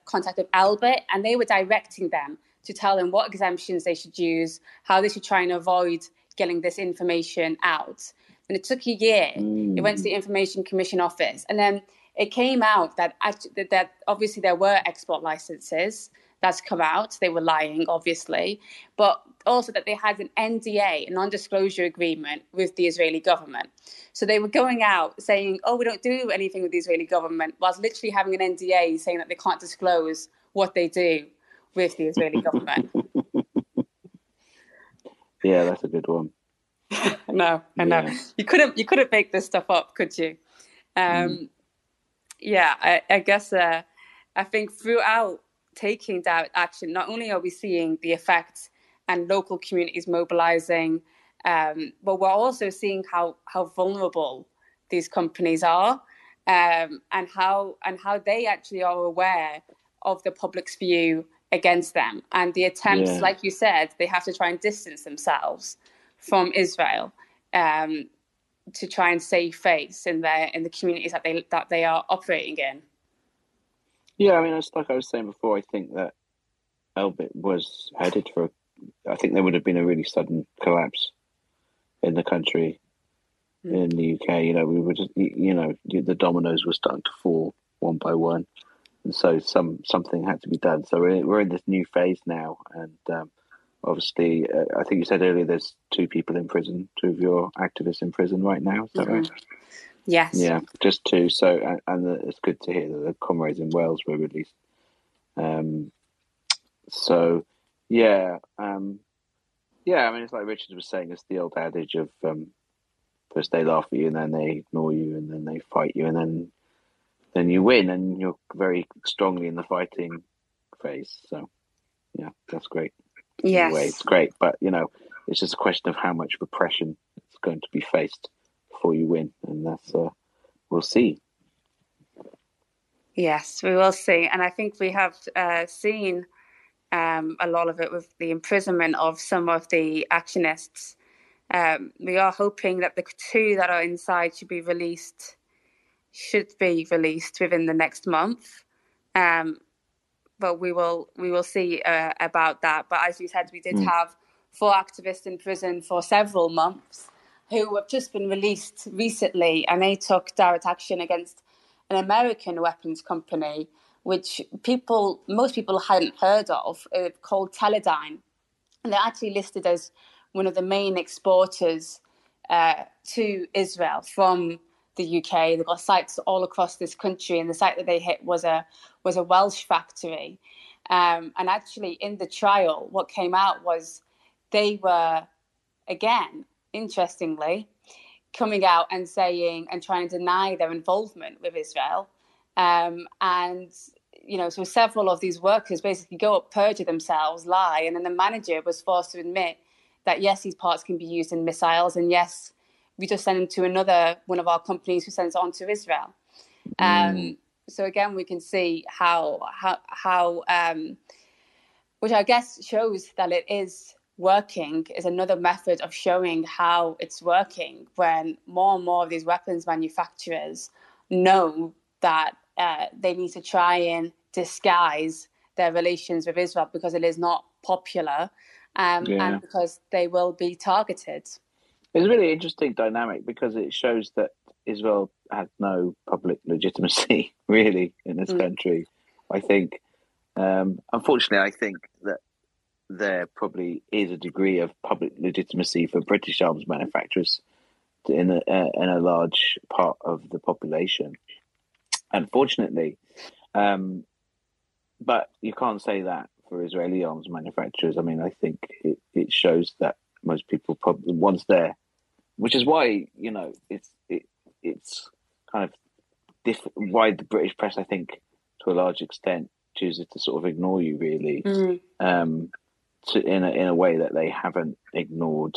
contact with Elbit, and they were directing them to tell them what exemptions they should use, how they should try and avoid getting this information out. And it took a year. Mm. It went to the Information Commission office, and then it came out that actually, that obviously there were export licenses that's come out. They were lying, obviously, but also that they had an NDA, a non-disclosure agreement with the Israeli government. So they were going out saying, "Oh, we don't do anything with the Israeli government," whilst literally having an NDA saying that they can't disclose what they do with the Israeli government. yeah, that's a good one. no, I know. Yeah. You couldn't you couldn't make this stuff up, could you? Um, mm. Yeah, I, I guess uh, I think throughout taking that action, not only are we seeing the effects and local communities mobilizing, um, but we're also seeing how how vulnerable these companies are, um, and how and how they actually are aware of the public's view against them, and the attempts, yeah. like you said, they have to try and distance themselves from Israel um, to try and save face in their in the communities that they that they are operating in. Yeah, I mean, it's like I was saying before. I think that Elbit was headed for. I think there would have been a really sudden collapse in the country, mm. in the UK. You know, we were just, you know, the dominoes were starting to fall one by one, and so some something had to be done. So we're we're in this new phase now, and um, obviously, uh, I think you said earlier there's two people in prison, two of your activists in prison right now. Is that mm-hmm. right? Yes. Yeah, just two. So, and, and, it's good to hear that the comrades in Wales were released. Um, so, yeah, um, yeah. I mean, it's like Richard was saying. It's the old adage of um, first they laugh at you, and then they ignore you, and then they fight you, and then then you win, and you're very strongly in the fighting phase. So, yeah, that's great. Yes. Anyway, it's great, but you know, it's just a question of how much repression is going to be faced before you win, and that's uh, we'll see. Yes, we will see, and I think we have uh, seen um, a lot of it with the imprisonment of some of the actionists. Um, we are hoping that the two that are inside should be released, should be released within the next month. Um, but we will we will see uh, about that. But as you said, we did mm. have four activists in prison for several months who have just been released recently, and they took direct action against an American weapons company, which people most people hadn't heard of, uh, called Teledyne, and they're actually listed as one of the main exporters uh, to Israel from the UK. They've got sites all across this country, and the site that they hit was a was a Welsh factory. Um, and actually, in the trial, what came out was they were again, interestingly, coming out and saying and trying to deny their involvement with Israel. Um, and you know, so several of these workers basically go up, perjure themselves, lie, and then the manager was forced to admit that yes, these parts can be used in missiles, and yes, we just send them to another one of our companies who sends it on to Israel. Mm. Um, so again, we can see how how how um, which I guess shows that it is working is another method of showing how it's working when more and more of these weapons manufacturers know that uh, they need to try and disguise their relations with Israel because it is not popular um, yeah. and because they will be targeted. It's a really interesting dynamic because it shows that Israel has no public legitimacy really in this mm. country. I think, um, unfortunately, I think that there probably is a degree of public legitimacy for British arms manufacturers in a, uh, in a large part of the population. Unfortunately, um, but you can't say that for Israeli arms manufacturers. I mean, I think it, it shows that most people probably once they're which is why you know it's it, it's kind of diff- why the British press, I think, to a large extent, chooses to sort of ignore you really, mm. um, to, in a in a way that they haven't ignored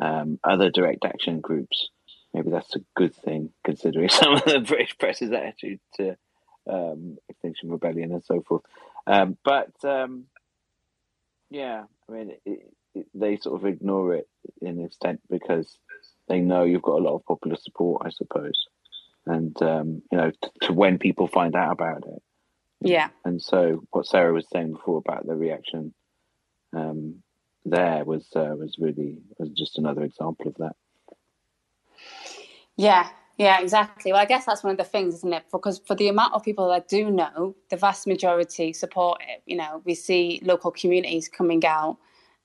um, other direct action groups. Maybe that's a good thing, considering some of the British press's attitude to um, Extinction Rebellion and so forth. Um, but um, yeah, I mean, it, it, they sort of ignore it in extent because they know you've got a lot of popular support, I suppose, and um, you know, t- to when people find out about it. Yeah. And so, what Sarah was saying before about the reaction um, there was uh, was really was just another example of that. Yeah, yeah, exactly. Well, I guess that's one of the things, isn't it? Because for the amount of people that do know, the vast majority support it. You know, we see local communities coming out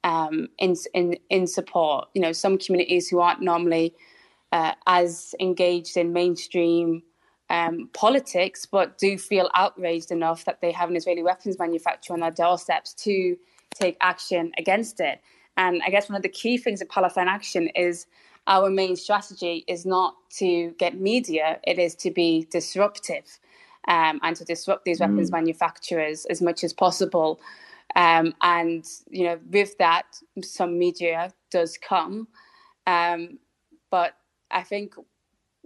um, in in in support. You know, some communities who aren't normally uh, as engaged in mainstream um, politics, but do feel outraged enough that they have an Israeli weapons manufacturer on their doorsteps to take action against it. And I guess one of the key things in Palestine Action is our main strategy is not to get media, it is to be disruptive um, and to disrupt these weapons Mm. manufacturers as much as possible. Um, and, you know, with that, some media does come. Um, but I think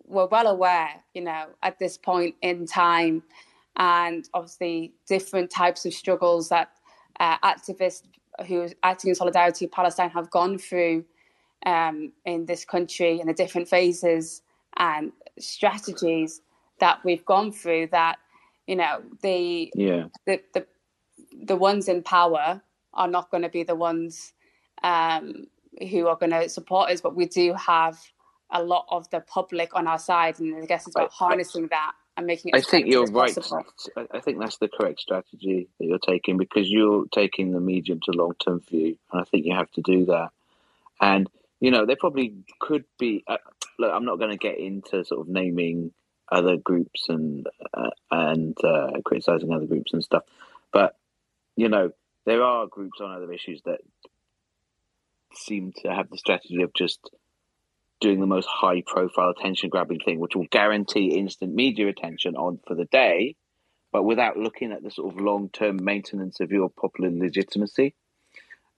we're well aware, you know, at this point in time, and obviously different types of struggles that uh, activists who are acting in solidarity with Palestine have gone through um, in this country and the different phases and strategies that we've gone through that you know the Yeah. the the, the ones in power are not going to be the ones um, who are going to support us but we do have a lot of the public on our side and i guess it's about harnessing that and making it I think you're right. possible. I I think that's the correct strategy that you're taking because you're taking the medium to long term view, and I think you have to do that. And you know, there probably could be. Uh, look, I'm not going to get into sort of naming other groups and uh, and uh, criticizing other groups and stuff, but you know, there are groups on other issues that seem to have the strategy of just doing the most high profile attention grabbing thing, which will guarantee instant media attention on for the day, but without looking at the sort of long term maintenance of your popular legitimacy.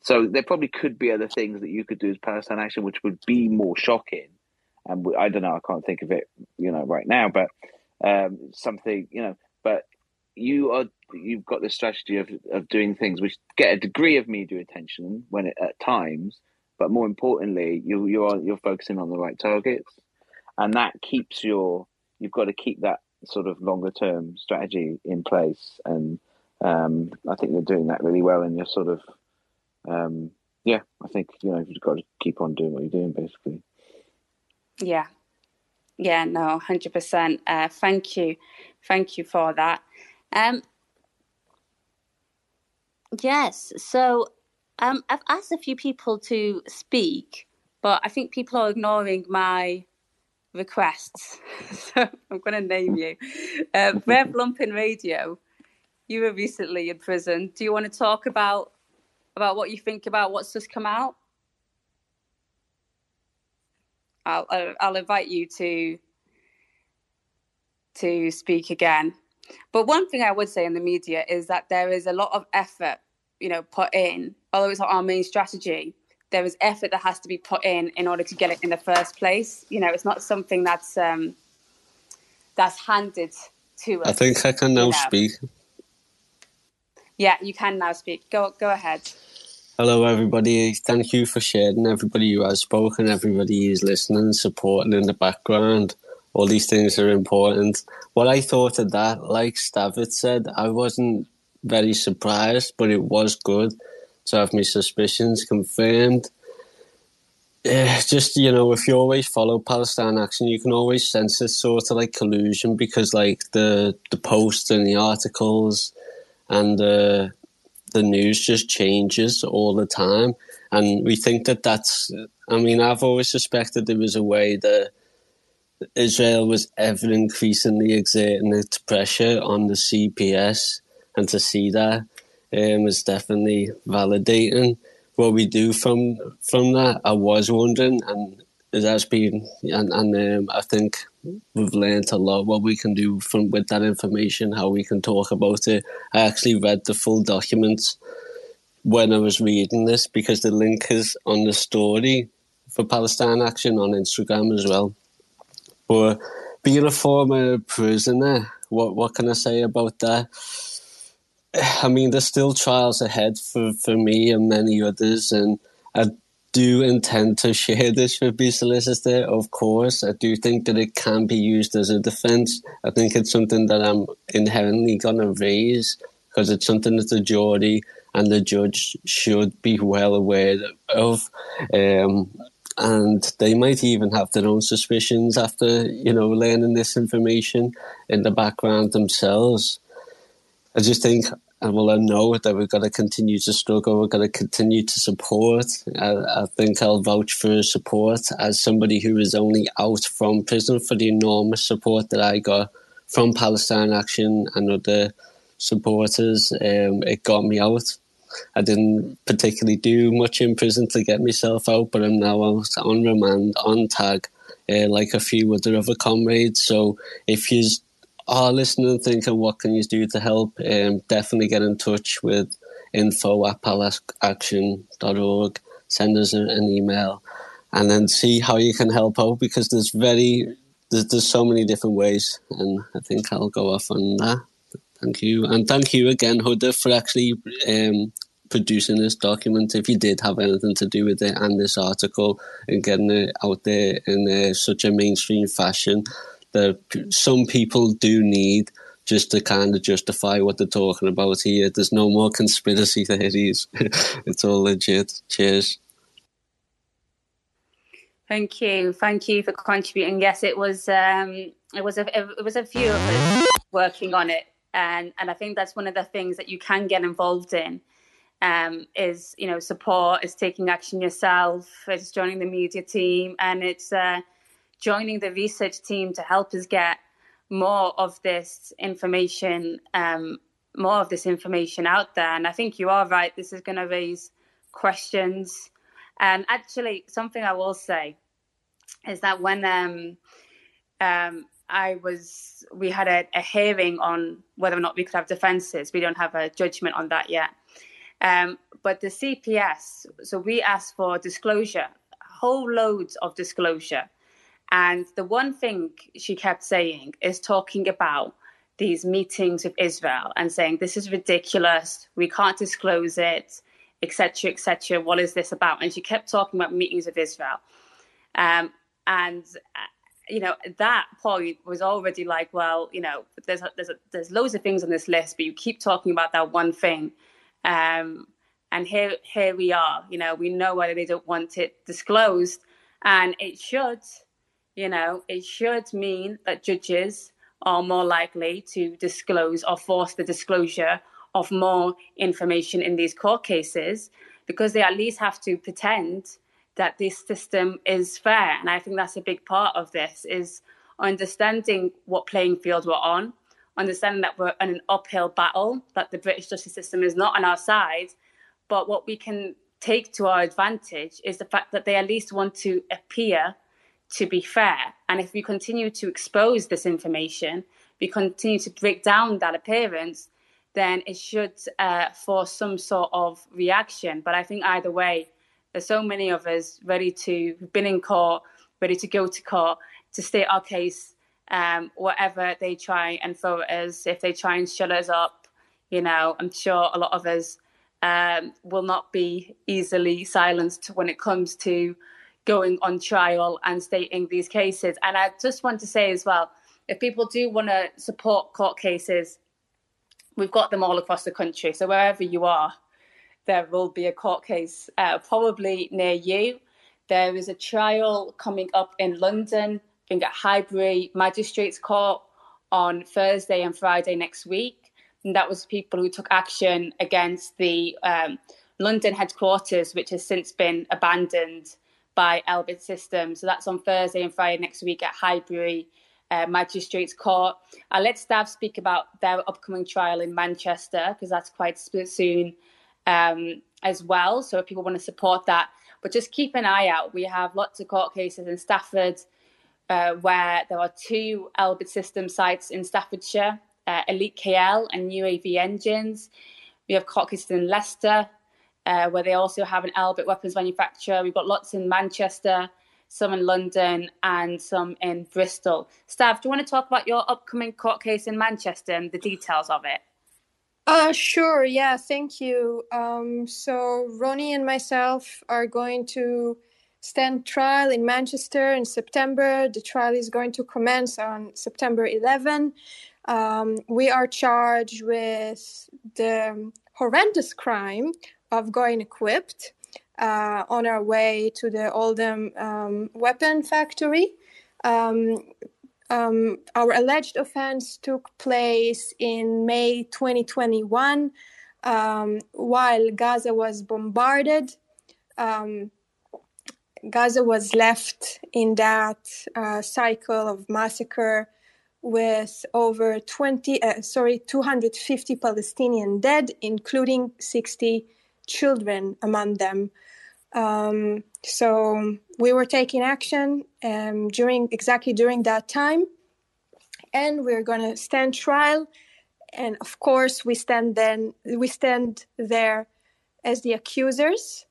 So there probably could be other things that you could do as Palestine Action, which would be more shocking. And I don't know, I can't think of it, you know, right now, but um, something, you know, but you are you've got this strategy of of doing things which get a degree of media attention when it, at times, but more importantly, you you are you're focusing on the right targets, and that keeps your you've got to keep that sort of longer term strategy in place, and um, I think you're doing that really well, and you're sort of um, yeah, I think you know you've got to keep on doing what you're doing, basically. Yeah. Yeah, no, 100%. Uh, thank you. Thank you for that. Um, yes, so um, I've asked a few people to speak, but I think people are ignoring my requests. so I'm going to name you. Uh, Rev Lumpen Radio, you were recently in prison. Do you want to talk about about what you think about what's just come out? I'll I'll, I'll invite you to to speak again. But one thing I would say in the media is that there is a lot of effort, you know, put in. Although it's not our main strategy, there is effort that has to be put in in order to get it in the first place. You know, it's not something that's um, that's handed to us. I think I can now you know. speak. Yeah, you can now speak. Go go ahead. Hello, everybody. Thank you for sharing. Everybody who has spoken, everybody who's listening, supporting in the background. All these things are important. What I thought of that, like Stavit said, I wasn't very surprised, but it was good to have my suspicions confirmed. Yeah, just you know, if you always follow Palestine Action, you can always sense this sort of like collusion because like the the posts and the articles and the the news just changes all the time, and we think that that's. I mean, I've always suspected there was a way that Israel was ever increasingly exerting its pressure on the CPS, and to see that um, is definitely validating what we do from from that. I was wondering, and it has been, and, and um, I think we've learned a lot what we can do from with that information, how we can talk about it. I actually read the full documents when I was reading this because the link is on the story for Palestine Action on Instagram as well. But being a former prisoner, what what can I say about that? I mean, there's still trials ahead for, for me and many others, and I do intend to share this with my solicitor, of course. I do think that it can be used as a defence. I think it's something that I'm inherently going to raise because it's something that the jury and the judge should be well aware of. Um, and they might even have their own suspicions after, you know, learning this information in the background themselves. I just think and well, I know that we've got to continue to struggle. We've got to continue to support. I, I, think I'll vouch for support as somebody who was only out from prison for the enormous support that I got from Palestine Action and other supporters. Um, it got me out. I didn't particularly do much in prison to get myself out, but I'm now out on remand, on tag, uh, like a few other other comrades. So if you are listening and thinking, what can you do to help? Um, definitely get in touch with info at palestineaction.org. Send us an email and then see how you can help out because there's very there's, there's so many different ways and I think I'll go off on that. Thank you. And thank you again, Huda, for actually um, producing this document. If you did have anything to do with it and this article and getting it out there in uh, such a mainstream fashion, that some people do need just to kind of justify what they're talking about here. There's no more conspiracy theories. it's all legit. Cheers. Thank you, thank you for contributing. Yes, it was um, it was a it was a few of us working on it, and and I think that's one of the things that you can get involved in. Um, is you know support, is taking action yourself, is joining the media team, and it's uh, joining the research team to help us get more of this information, um, more of this information out there. And I think you are right. This is going to raise questions. And actually, something I will say is that when um, um, I was, we had a, a, hearing on whether or not we could have defences. We don't have a judgment on that yet. Um, but the CPS, so we asked for disclosure, whole loads of disclosure and the one thing she kept saying is talking about these meetings with Israel and saying, this is ridiculous, we can't disclose it, etc., etc. What is this about? And she kept talking about meetings with Israel. Um, and, uh, you know, that point was already like, well, you know, there's, a, there's, a, there's loads of things on this list, but you keep talking about that one thing. Um, and here, here we are. You know, we know why they don't want it disclosed, and it should you know, it should mean that judges are more likely to disclose or force the disclosure of more information in these court cases because they at least have to pretend that this system is fair. And I think that's a big part of this is understanding what playing field we're on, understanding that we're in an uphill battle, that the British justice system is not on our side. But what we can take to our advantage is the fact that they at least want to appear to be fair. And if we continue to expose this information, we continue to break down that appearance, then it should uh, force some sort of reaction. But I think either way, there's so many of us ready to have been in court, ready to go to court to state our case, um, whatever they try and throw at us. If they try and shut us up, you know, I'm sure a lot of us um, will not be easily silenced when it comes to going on trial and stating these cases. And I just want to say as well, if people do want to support court cases, we've got them all across the country. So wherever you are, there will be a court case uh, probably near you. There is a trial coming up in London, being at Highbury Magistrates Court on Thursday and Friday next week. And that was people who took action against the um, London headquarters, which has since been abandoned by Elbit Systems. So that's on Thursday and Friday next week at Highbury uh, Magistrates Court. I'll let Stav speak about their upcoming trial in Manchester because that's quite soon um, as well. So if people want to support that, but just keep an eye out. We have lots of court cases in Stafford uh, where there are two Elbit System sites in Staffordshire, uh, Elite KL and UAV Engines. We have court cases in Leicester, uh, where they also have an Elbit weapons manufacturer. We've got lots in Manchester, some in London, and some in Bristol. Stav, do you want to talk about your upcoming court case in Manchester and the details of it? Uh, sure. Yeah, thank you. Um, so Ronnie and myself are going to stand trial in Manchester in September. The trial is going to commence on September 11. Um, we are charged with the horrendous crime of going equipped uh, on our way to the Oldham um, weapon factory. Um, um, our alleged offense took place in May 2021 um, while Gaza was bombarded. Um, Gaza was left in that uh, cycle of massacre with over 20, uh, sorry, 250 Palestinian dead, including 60 children among them. Um, so we were taking action um, during exactly during that time, and we're going to stand trial. And of course, we stand then we stand there as the accusers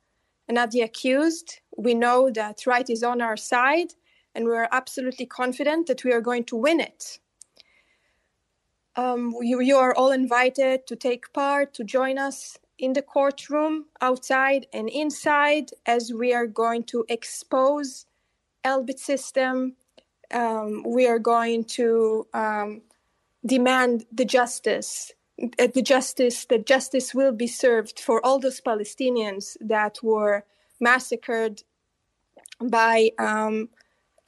and not the accused. We know that right is on our side, and we are absolutely confident that we are going to win it. Um, you, you are all invited to take part, to join us in the courtroom, outside and inside, as we are going to expose Elbit system. Um, we are going to um, demand the justice, uh, the justice, that justice will be served for all those Palestinians that were massacred by um,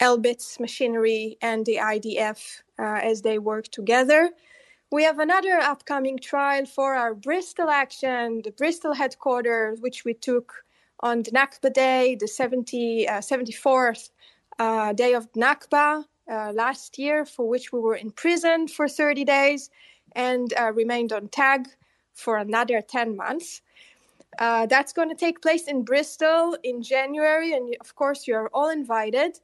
Elbit's machinery and the IDF uh, as they work together. We have another upcoming trial for our Bristol action, the Bristol headquarters, which we took on the Nakba Day, the 70, uh, 74th uh, day of Nakba uh, last year, for which we were imprisoned for 30 days and uh, remained on tag for another 10 months. Uh, that's going to take place in Bristol in January, and of course, you're all invited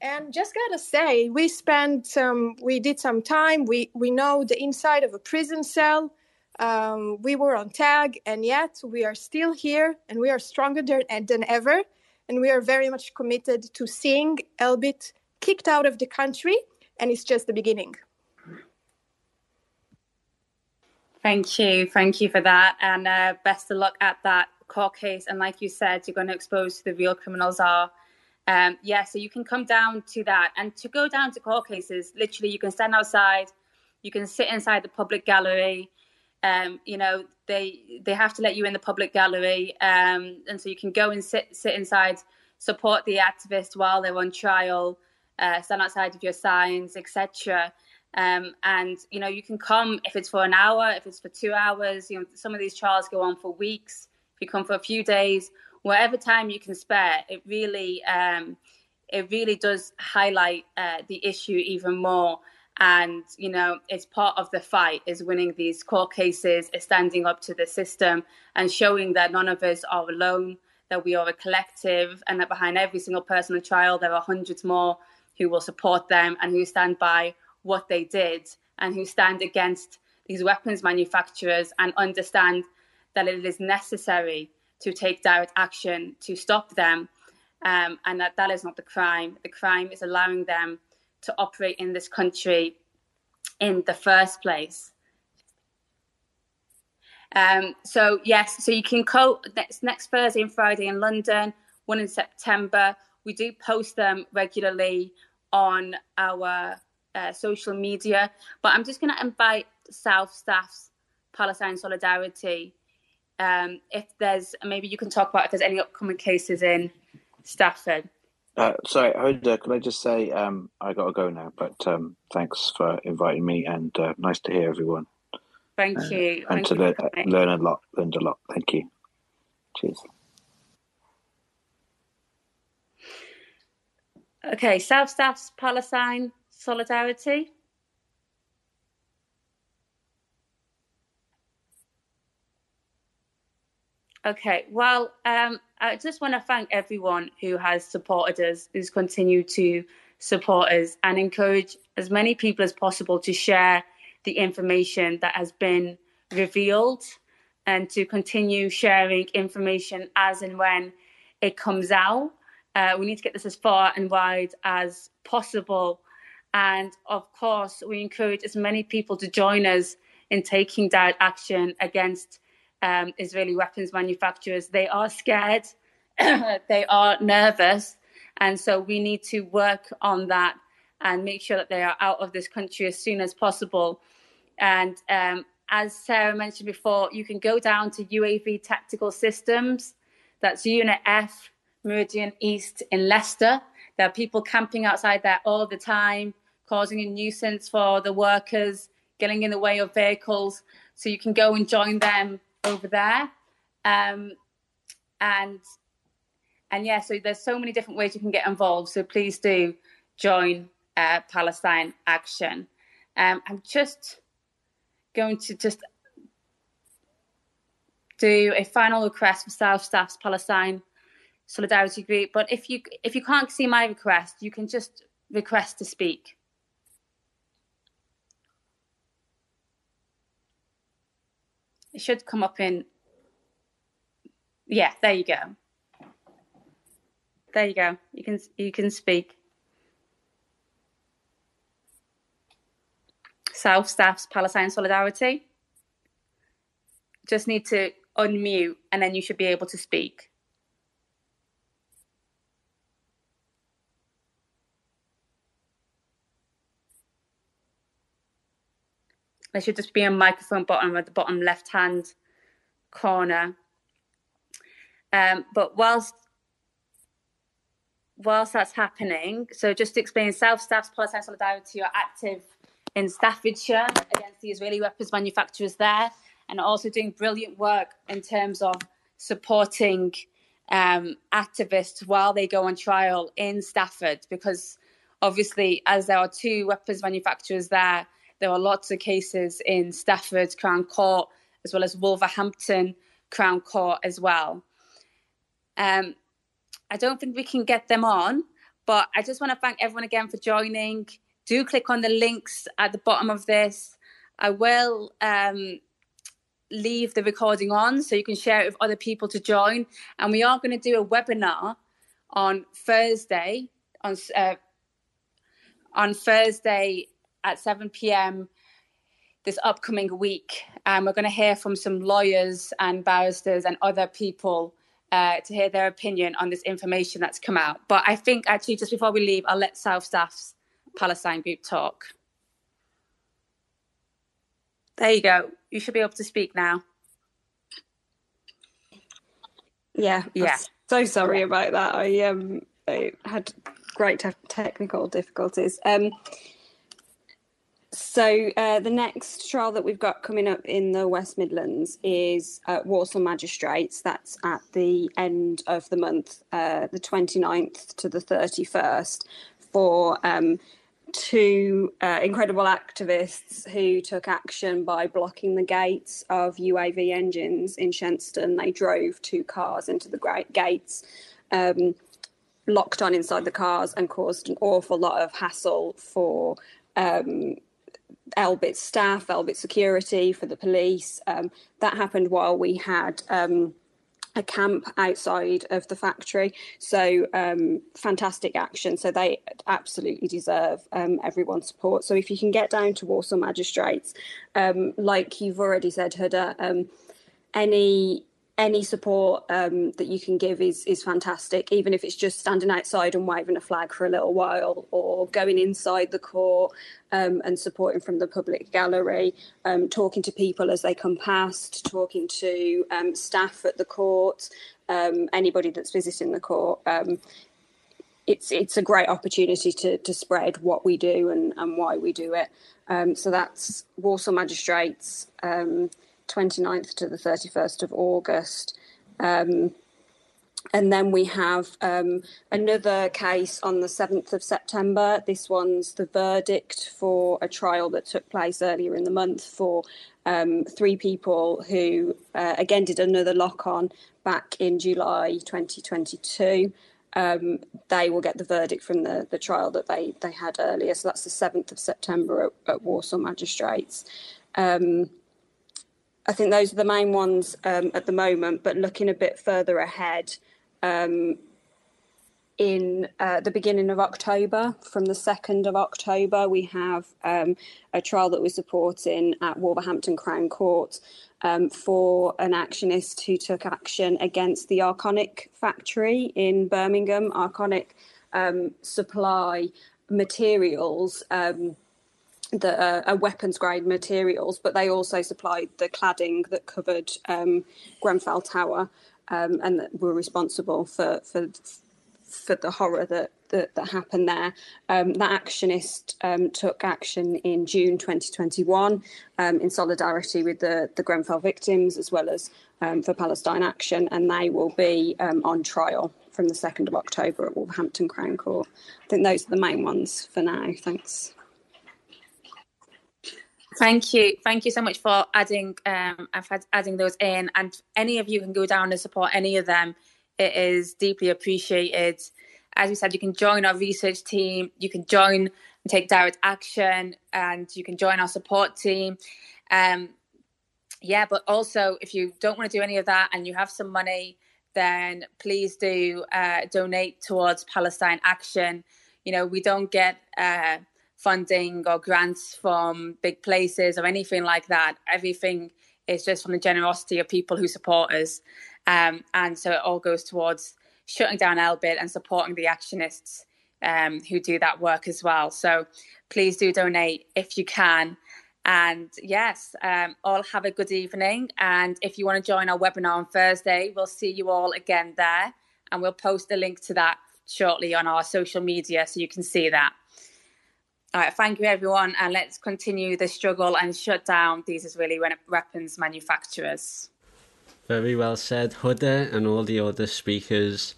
and just gotta say we spent some we did some time. We we know the inside of a prison cell. Um, we were on tag and yet we are still here and we are stronger than, than ever. And we are very much committed to seeing elbit kicked out of the country and it's just the beginning. Thank you. Thank you for that. And uh, best of luck at that court case. And like you said you're going to expose who the real criminals are um, yeah, so you can come down to that. And to go down to court cases, literally, you can stand outside, you can sit inside the public gallery. Um, you know, they they have to let you in the public gallery, um, and so you can go and sit sit inside, support the activists while they're on trial, uh, stand outside with your signs, etc. Um, and you know, you can come if it's for an hour, if it's for two hours. You know, some of these trials go on for weeks. If you come for a few days, whatever time you can spare, it really um, it really does highlight uh, the issue even more. And you know, it's part of the fight is winning these court cases, is standing up to the system, and showing that none of us are alone, that we are a collective, and that behind every single person on trial, there are hundreds more who will support them and who stand by what they did and who stand against these weapons manufacturers and understand that it is necessary to take direct action to stop them, um, and that that is not the crime. The crime is allowing them to operate in this country in the first place. Um, so yes, so you can call next, next Thursday and Friday in London, one in September. We do post them regularly on our uh, social media, but I'm just going to invite South Staff's Palestine Solidarity um, if there's maybe you can talk about if there's any upcoming cases in Stafford. Uh, sorry, Huda, can I just say um, I got to go now, but um, thanks for inviting me and uh, nice to hear everyone. Thank uh, you. And Thank to you learn, learn a lot, learned a lot. Thank you. Cheers. Okay, South Staff's Palestine Solidarity. Okay, well, um, I just want to thank everyone who has supported us, who's continued to support us, and encourage as many people as possible to share the information that has been revealed and to continue sharing information as and when it comes out. Uh, we need to get this as far and wide as possible. And of course, we encourage as many people to join us in taking direct action against um, Israeli weapons manufacturers. They are scared, they are nervous, and so we need to work on that and make sure that they are out of this country as soon as possible. And um, as Sarah mentioned before, you can go down to UAV Tactical Systems. That's Unit F, Meridian East in Leicester. There are people camping outside there all the time, causing a nuisance for the workers, getting in the way of vehicles. So you can go and join them over there. Um, and and yeah, so there's so many different ways you can get involved. So please do join uh, Palestine Action. Um, I'm just going to just do a final request for South Staff's Palestine Solidarity Group. But if you if you can't see my request, you can just request to speak. It should come up in. Yeah, there you go. There you go. You can you can speak. South Staff's Palestine Solidarity. Just need to unmute and then you should be able to speak. There should just be a microphone button at the bottom left hand corner. Um, but whilst whilst that's happening, so just to explain, South Staff's Palestine Solidarity are active in Staffordshire against the Israeli weapons manufacturers there, and also doing brilliant work in terms of supporting um, activists while they go on trial in Stafford, because obviously, as there are two weapons manufacturers there, there are lots of cases in Stafford Crown Court as well as Wolverhampton Crown Court as well. Um, I don't think we can get them on, but I just want to thank everyone again for joining do click on the links at the bottom of this. I will um, leave the recording on so you can share it with other people to join. And we are going to do a webinar on Thursday on uh, on Thursday at 7 p.m. this upcoming week. And we're going to hear from some lawyers and barristers and other people uh, to hear their opinion on this information that's come out. But I think actually, just before we leave, I'll let South Staffs Palestine group talk. There you go. You should be able to speak now. Yeah, yeah. So sorry about that. I um I had great te- technical difficulties. Um, so uh, the next trial that we've got coming up in the West Midlands is Walsall Magistrates. That's at the end of the month, uh, the 29th to the 31st, for um, two uh, incredible activists who took action by blocking the gates of UAV engines in Shenstone. They drove two cars into the great gates, um, locked on inside the cars, and caused an awful lot of hassle for. Um, Elbit staff, Elbit security, for the police. Um, that happened while we had um, a camp outside of the factory. So um, fantastic action. So they absolutely deserve um, everyone's support. So if you can get down to Walsall Magistrates, um, like you've already said, Huda, um, any any support um, that you can give is is fantastic, even if it's just standing outside and waving a flag for a little while, or going inside the court um, and supporting from the public gallery, um, talking to people as they come past, talking to um, staff at the court, um, anybody that's visiting the court. Um, it's it's a great opportunity to to spread what we do and, and why we do it. so that's Walsall Magistrates. 29th to the 31st of August. Um, and then we have um, another case on the 7th of September. This one's the verdict for a trial that took place earlier in the month for um, three people who, uh, again, did another lock on back in July 2022. Um, they will get the verdict from the, the trial that they, they had earlier. So that's the 7th of September at, at Walsall Magistrates. Um, I think those are the main ones um, at the moment. But looking a bit further ahead, um, in uh, the beginning of October. From the 2nd of October, we have um, a trial that we're supporting at Wolverhampton Crown Court um, for an actionist who took action against the Arconic factory in Birmingham. Arconic um, supply materials. That are, weapons grade materials, but they also supplied the cladding that covered um, Grenfell Tower um, and that were responsible for for for the horror that that, that happened there. Um, that actionist um, took action in June 2021 um, in solidarity with the, the Grenfell victims as well as um, for Palestine Action, and they will be on trial from the 2nd of October at Wolverhampton Crown Court. I think those are the main ones for now. Thanks. Thank you. Thank you so much for adding um, adding those in. And any of you can go down and support any of them. It is deeply appreciated. As we said, you can join our research team, you can join and take direct action, and you can join our support team. Um, yeah, but also if you don't want to do any of that and you have some money, then please do uh, donate towards Palestine Action. You know, we don't get uh, funding or grants from big places or anything like that. Everything is just from the generosity of people who support us. Um, and so it all goes towards shutting down Elbit and supporting the actionists um, who do that work as well. So please do donate if you can. And yes, um, all have a good evening. And if you want to join our webinar on Thursday, we'll see you all again there. And we'll post a link to that shortly on our social media so you can see that. All right, thank you everyone, and let's continue the struggle and shut down these Israeli weapons manufacturers. Very well said, Huda, and all the other speakers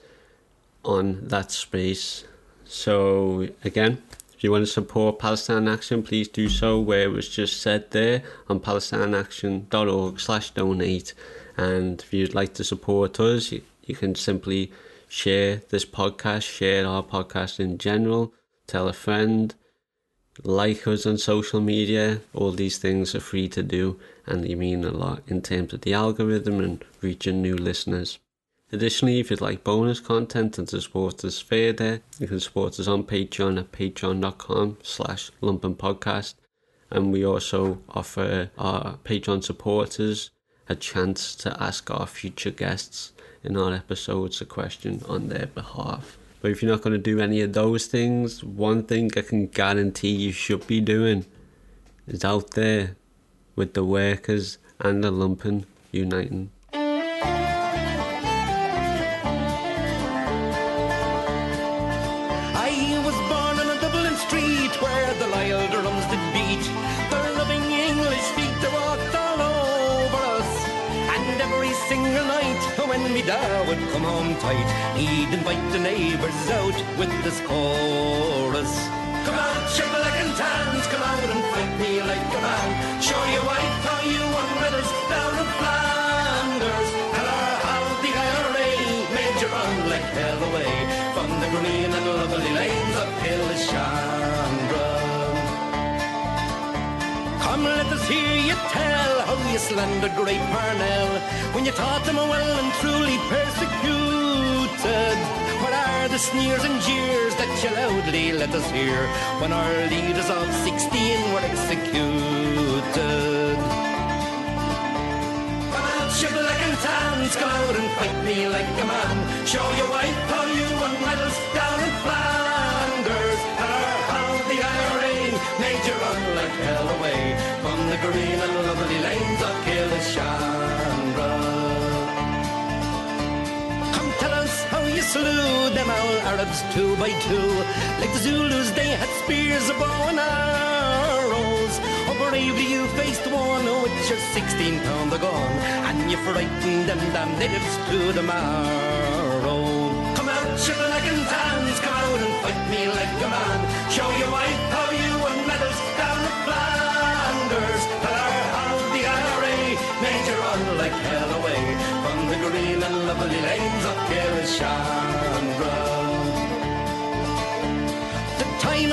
on that space. So, again, if you want to support Palestine Action, please do so where it was just said there on palestineaction.org slash donate. And if you'd like to support us, you, you can simply share this podcast, share our podcast in general, tell a friend, like us on social media. All these things are free to do and they mean a lot in terms of the algorithm and reaching new listeners. Additionally, if you'd like bonus content and to support us further, you can support us on Patreon at patreon.com slash lumpenpodcast. And we also offer our Patreon supporters a chance to ask our future guests in our episodes a question on their behalf. But if you're not going to do any of those things, one thing I can guarantee you should be doing is out there with the workers and the lumpen uniting. How the great Parnell when you taught them well and truly persecuted. What are the sneers and jeers that you loudly let us hear when our leaders of 16 were executed? Come out, shibboleth and towns, come out and fight me like a man. Show your wife how you won medals down in Flanders. Tell her how the IRA made you run like hell away the green and lovely lanes of Killeshandra. Come tell us how you slew them all Arabs two by two. Like the Zulus, they had spears, a bow and arrows. Oh, bravely you faced one with your 16 pound of gun, and you frightened them damn natives to the marrow. Come out, shibboleth and tans, come out and fight me like a man. Show your wife how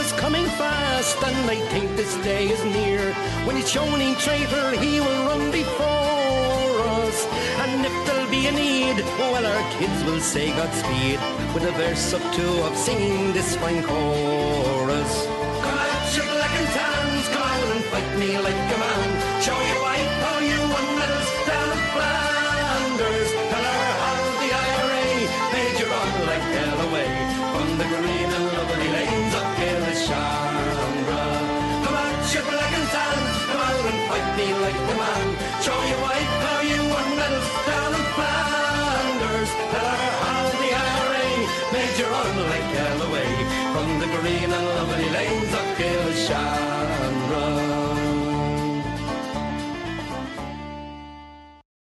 is coming fast, and I think this day is near when each Shoney traitor he will run before us. And if there'll be a need, well, our kids will say Godspeed with a verse up to of singing this fine chorus. Come out, you black and tans, come out and fight me like a man. Show your green and lovely lanes of Killeshandra.